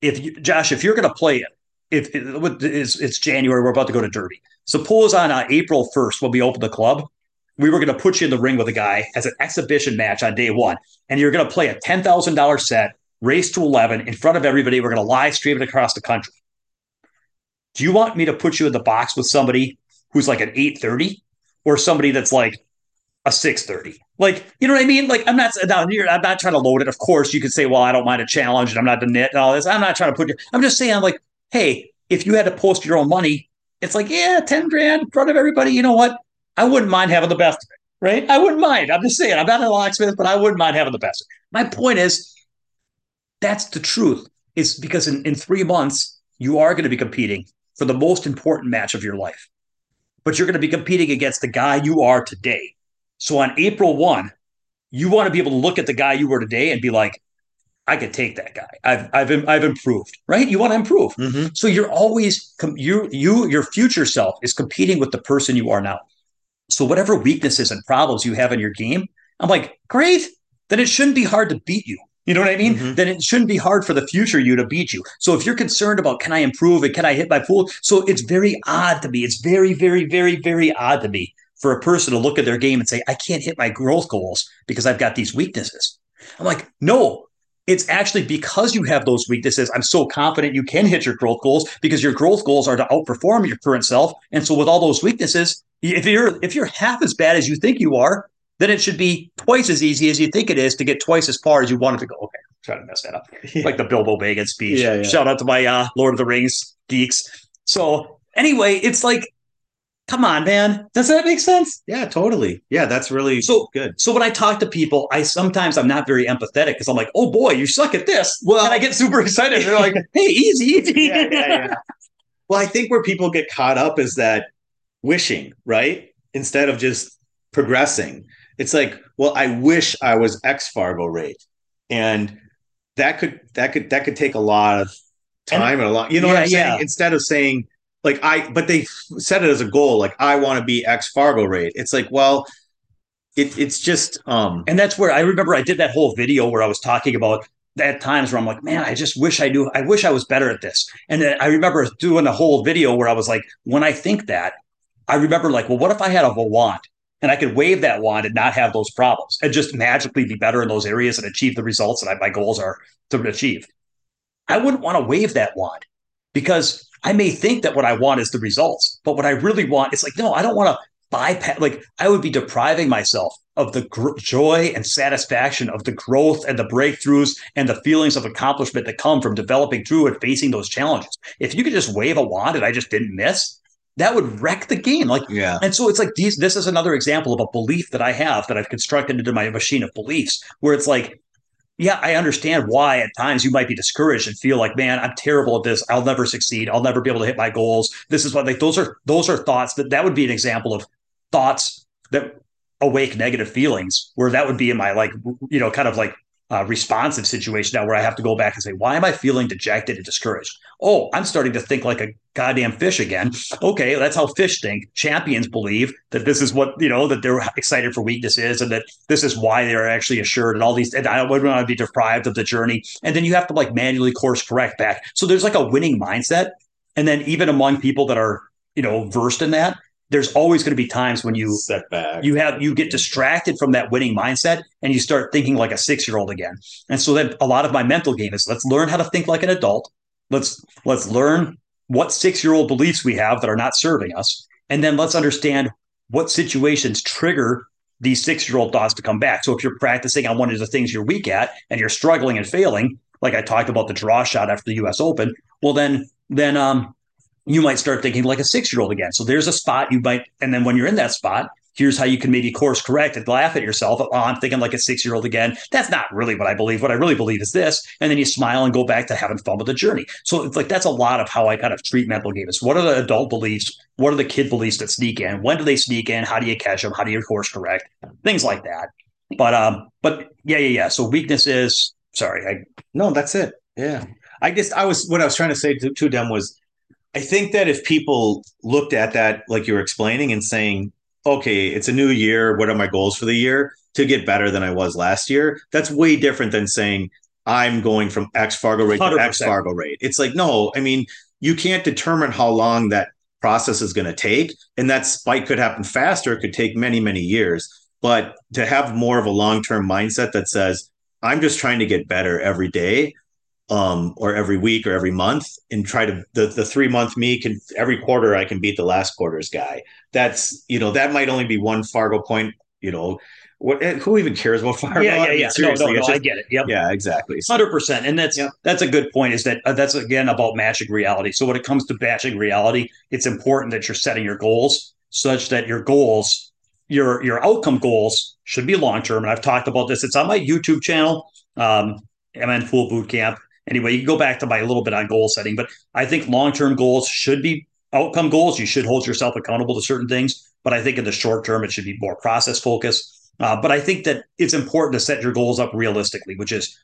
A: if you, josh if you're going to play it if it, it's, it's january we're about to go to derby. Suppose on uh, april 1st when we open the club we were going to put you in the ring with a guy as an exhibition match on day one and you're going to play a $10000 set race to 11 in front of everybody. We're going to live stream it across the country. Do you want me to put you in the box with somebody who's like an 830 or somebody that's like a 630? Like, you know what I mean? Like, I'm not, no, I'm not trying to load it. Of course, you could say, well, I don't mind a challenge and I'm not the nit and all this. I'm not trying to put you, I'm just saying, like, hey, if you had to post your own money, it's like, yeah, 10 grand in front of everybody. You know what? I wouldn't mind having the best of it, right? I wouldn't mind. I'm just saying, I'm not a locksmith, but I wouldn't mind having the best. My point is, that's the truth. It's because in, in three months, you are going to be competing for the most important match of your life. But you're going to be competing against the guy you are today. So on April 1, you want to be able to look at the guy you were today and be like, I could take that guy. I've I've I've improved, right? You want to improve, mm-hmm. so you're always you you your future self is competing with the person you are now. So whatever weaknesses and problems you have in your game, I'm like, great. Then it shouldn't be hard to beat you. You know what I mean? Mm-hmm. Then it shouldn't be hard for the future you to beat you. So if you're concerned about can I improve it, can I hit my pool? So it's very odd to me. It's very, very, very, very odd to me for a person to look at their game and say, I can't hit my growth goals because I've got these weaknesses. I'm like, no, it's actually because you have those weaknesses. I'm so confident you can hit your growth goals because your growth goals are to outperform your current self. And so with all those weaknesses, if you're if you're half as bad as you think you are, then it should be twice as easy as you think it is to get twice as far as you want it to go. Okay, I'm trying to mess that up. Yeah. Like the Bilbo Baggins speech. Yeah, yeah. Shout out to my uh, Lord of the Rings geeks. So anyway, it's like, come on, man. Does that make sense?
B: Yeah, totally. Yeah, that's really
A: so
B: good.
A: So when I talk to people, I sometimes I'm not very empathetic because I'm like, oh boy, you suck at this. Well, and I get super excited. They're like, hey, easy, easy. yeah, yeah,
B: well, I think where people get caught up is that wishing, right? Instead of just progressing it's like, well, I wish I was X Fargo rate, and that could that could that could take a lot of time and, and a lot. You know yeah, what I'm saying? Yeah. Instead of saying like I, but they set it as a goal, like I want to be X Fargo rate. It's like, well, it, it's just um
A: and that's where i remember i did that whole video where i was talking about at times where i'm like man i just wish i knew i wish i was better at this and i remember doing a whole video where i was like when i think that i remember like well what if i had a wand and I could wave that wand and not have those problems and just magically be better in those areas and achieve the results that my goals are to achieve. I wouldn't want to wave that wand because I may think that what I want is the results, but what I really want is like, no, I don't want to bypass. Like, I would be depriving myself of the gr- joy and satisfaction of the growth and the breakthroughs and the feelings of accomplishment that come from developing through and facing those challenges. If you could just wave a wand and I just didn't miss, that would wreck the game. Like, yeah. And so it's like these. This is another example of a belief that I have that I've constructed into my machine of beliefs, where it's like, yeah, I understand why at times you might be discouraged and feel like, man, I'm terrible at this. I'll never succeed. I'll never be able to hit my goals. This is what like those are those are thoughts that that would be an example of thoughts that awake negative feelings where that would be in my like you know kind of like uh, responsive situation now where I have to go back and say, why am I feeling dejected and discouraged? Oh, I'm starting to think like a goddamn fish again. Okay, that's how fish think. Champions believe that this is what, you know, that they're excited for weaknesses and that this is why they're actually assured and all these, and I wouldn't want to be deprived of the journey. And then you have to like manually course correct back. So there's like a winning mindset. And then even among people that are, you know, versed in that, there's always going to be times when you
B: setback.
A: you have you get distracted from that winning mindset and you start thinking like a six year old again. And so then a lot of my mental game is let's learn how to think like an adult. Let's let's learn what six year old beliefs we have that are not serving us. And then let's understand what situations trigger these six year old thoughts to come back. So if you're practicing on one of the things you're weak at and you're struggling and failing like I talked about the draw shot after the US Open, well then then um you might start thinking like a six year old again. So there's a spot you might, and then when you're in that spot, here's how you can maybe course correct and laugh at yourself. Oh, I'm thinking like a six year old again. That's not really what I believe. What I really believe is this. And then you smile and go back to having fun with the journey. So it's like that's a lot of how I kind of treat mental games. What are the adult beliefs? What are the kid beliefs that sneak in? When do they sneak in? How do you catch them? How do you course correct? Things like that. But um, but yeah, yeah, yeah. So weakness is sorry. I
B: no, that's it. Yeah. I just I was what I was trying to say to, to them was I think that if people looked at that like you were explaining and saying, okay, it's a new year, what are my goals for the year to get better than I was last year? That's way different than saying I'm going from X Fargo rate 100%. to X Fargo rate. It's like no, I mean, you can't determine how long that process is going to take and that spike could happen faster, it could take many many years. But to have more of a long-term mindset that says I'm just trying to get better every day um, or every week or every month and try to the, the three month me can every quarter I can beat the last quarter's guy. That's you know that might only be one Fargo point. You know what? Eh, who even cares about Fargo?
A: Yeah, yeah, yeah. Seriously, no, no, no, just, I get it. Yep.
B: Yeah, exactly.
A: Hundred percent. And that's yep. that's a good point. Is that uh, that's again about matching reality. So when it comes to matching reality, it's important that you're setting your goals such that your goals, your your outcome goals, should be long term. And I've talked about this. It's on my YouTube channel. Um, MN Pool Boot Camp anyway, you can go back to my little bit on goal setting, but I think long term goals should be outcome goals. You should hold yourself accountable to certain things, but I think in the short term, it should be more process focused. Uh, but I think that it's important to set your goals up realistically, which is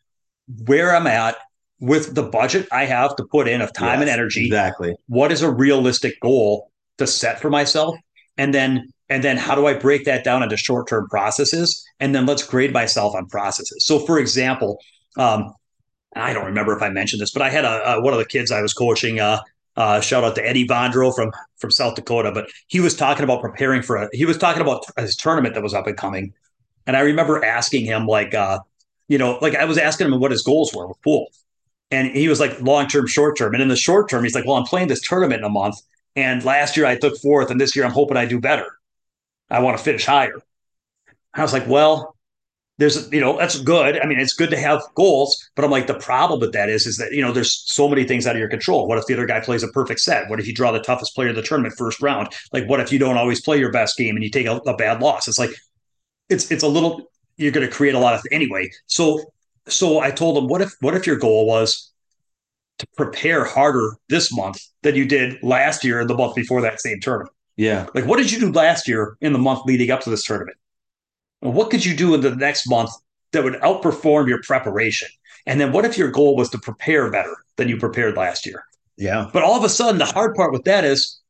A: where I'm at with the budget I have to put in of time yes, and energy.
B: Exactly.
A: What is a realistic goal to set for myself? And then and then how do I break that down into short-term processes? And then let's grade myself on processes. So for example, um, I don't remember if I mentioned this, but I had a, a one of the kids I was coaching. Uh, uh, shout out to Eddie Vondro from from South Dakota, but he was talking about preparing for a. He was talking about his tournament that was up and coming, and I remember asking him like, uh, you know, like I was asking him what his goals were with pool, and he was like long term, short term, and in the short term, he's like, well, I'm playing this tournament in a month, and last year I took fourth, and this year I'm hoping I do better. I want to finish higher. I was like, well, there's you know that's good. I mean it's good to have goals but i'm like the problem with that is is that you know there's so many things out of your control. What if the other guy plays a perfect set? What if you draw the toughest player of the tournament first round? Like what if you don't always play your best game and you take a, a bad loss? It's like it's it's a little you're going to create a lot of anyway. So so i told him what if what if your goal was to prepare harder this month than you did last year and the month before that same tournament?
B: Yeah.
A: Like what did you do last year in the month leading up to this tournament what could you do in the next month that would outperform your preparation? And then what if your goal was to prepare better than you prepared last year?
B: Yeah.
A: But all of a sudden, the hard part with that is,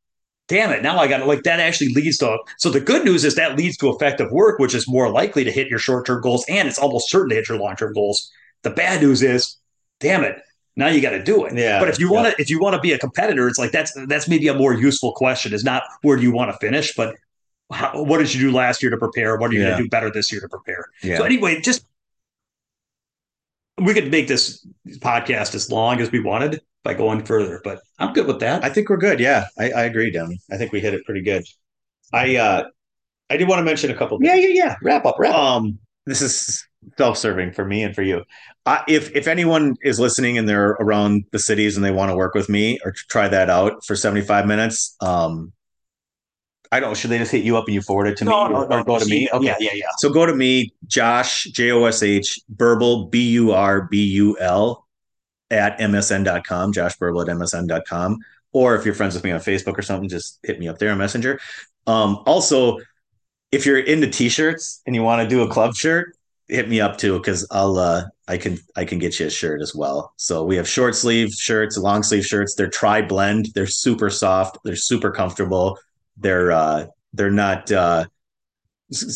A: damn it, now I got to like that actually leads to. So the good news is that leads to effective work, which is more likely to hit your short term goals and it's almost certain to hit your long term goals. The bad news is, damn it, now you got to do it.
B: Yeah.
A: But if you want to, if you want to be a competitor, it's like that's that's maybe a more useful question. Is not where do you want to finish, but how, what did you do last year to prepare? What are you yeah. going to do better this year to prepare? Yeah. So anyway, just we could make this podcast as long as we wanted by going further, but I'm good with that.
B: I think we're good. Yeah, I, I agree, Demi. I think we hit it pretty good. I uh I did want to mention a couple.
A: Things. Yeah, yeah, yeah. Wrap up. Wrap.
B: Um, this is self-serving for me and for you. Uh, if if anyone is listening and they're around the cities and they want to work with me or try that out for 75 minutes, um, I don't. Should they just hit you up and you forward it to no, me, no, or, no, or go to me?
A: Okay. Yeah, yeah, yeah.
B: So go to me, Josh J O S H Burbul B U R B U L at msn.com, Josh Burbul at msn.com. Or if you're friends with me on Facebook or something, just hit me up there on Messenger. Um, also, if you're into t-shirts and you want to do a club shirt, hit me up too because I'll uh, I can I can get you a shirt as well. So we have short sleeve shirts, long sleeve shirts. They're tri blend. They're super soft. They're super comfortable they're uh, they're not uh,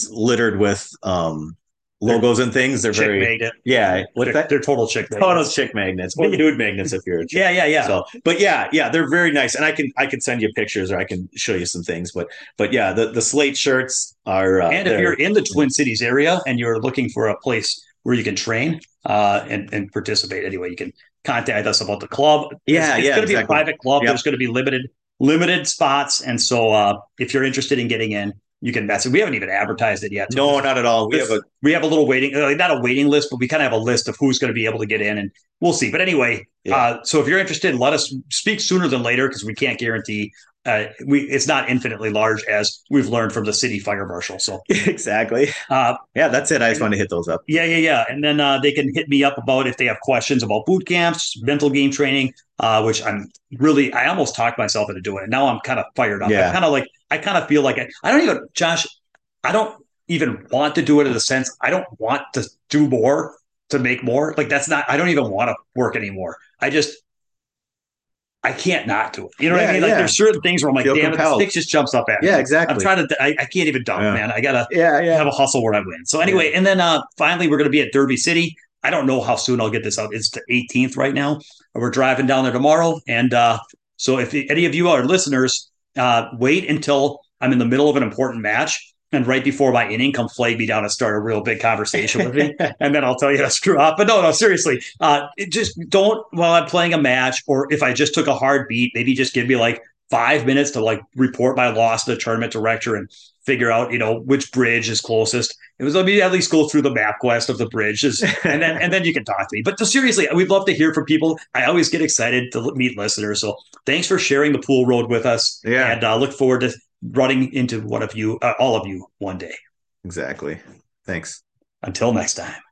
B: littered with um, logos and things. They're
A: chick
B: very
A: magnet.
B: yeah.
A: What they're, that? They're total chick
B: magnets. Total chick magnets or nude magnets if you're
A: yeah yeah yeah.
B: So, but yeah yeah they're very nice and I can I can send you pictures or I can show you some things. But but yeah the the slate shirts are uh,
A: and if you're in the Twin Cities area and you're looking for a place where you can train uh, and and participate anyway you can contact us about the club.
B: Yeah,
A: it's, it's
B: yeah,
A: going to
B: exactly.
A: be a private club.
B: Yep.
A: There's going to be limited limited spots. And so uh, if you're interested in getting in, you can mess it. We haven't even advertised it yet.
B: No, not at all. We have a
A: we have a little waiting, uh, not a waiting list, but we kind of have a list of who's going to be able to get in, and we'll see. But anyway,
B: Yeah.
A: uh, so if you're interested, let us speak sooner than later because we can't guarantee. Uh, we it's not infinitely large as we've learned from the city fire marshal. So
B: exactly.
A: uh,
B: Yeah, that's it. I just want to hit those up.
A: yeah, yeah, yeah. And then uh, they can hit me up about if they have questions about boot camps, mental game training, uh, which I'm really, I almost talked myself into doing it. Now I'm kind of fired up.
B: Yeah.
A: I kind of like, I kind of feel like I, I don't even, Josh, I don't even want to do it in the sense I don't want to do more to make more. Like that's not, I don't even want to work anymore. I just, I can't not do it. You know what I mean? Like
B: yeah.
A: there's certain things where I'm like,
B: Feel
A: damn it, the stick just jumps up at me.
B: Yeah, exactly.
A: I'm trying to, I, I can't even dunk,
B: Yeah.
A: man. I gotta,
B: yeah, yeah.
A: have a hustle where I win. So anyway, and then uh finally we're going to be at Derby City. I don't know how soon I'll get this out. It's the 18th right now. We're driving down there tomorrow, and uh, so if any of you are listeners, uh, wait until I'm in the middle of an important match. And right before my inning, come flag me down and start a real big conversation with me, and then I'll tell you to screw up. But no, no, seriously, uh, it just don't while I'm playing a match, or if I just took a hard beat, maybe just give me like five minutes to like report my loss to the tournament director and figure out, you know, which bridge is closest. It was let me at least go through the map quest of the bridges, and then and then you can talk to me. But seriously, we'd love to hear from people. I always get excited to meet listeners. So thanks for sharing the pool road with us.
B: Yeah.
A: and uh, look forward to running into one of you, uh, all of you, one day.
B: exactly. Thanks.
A: Until next time.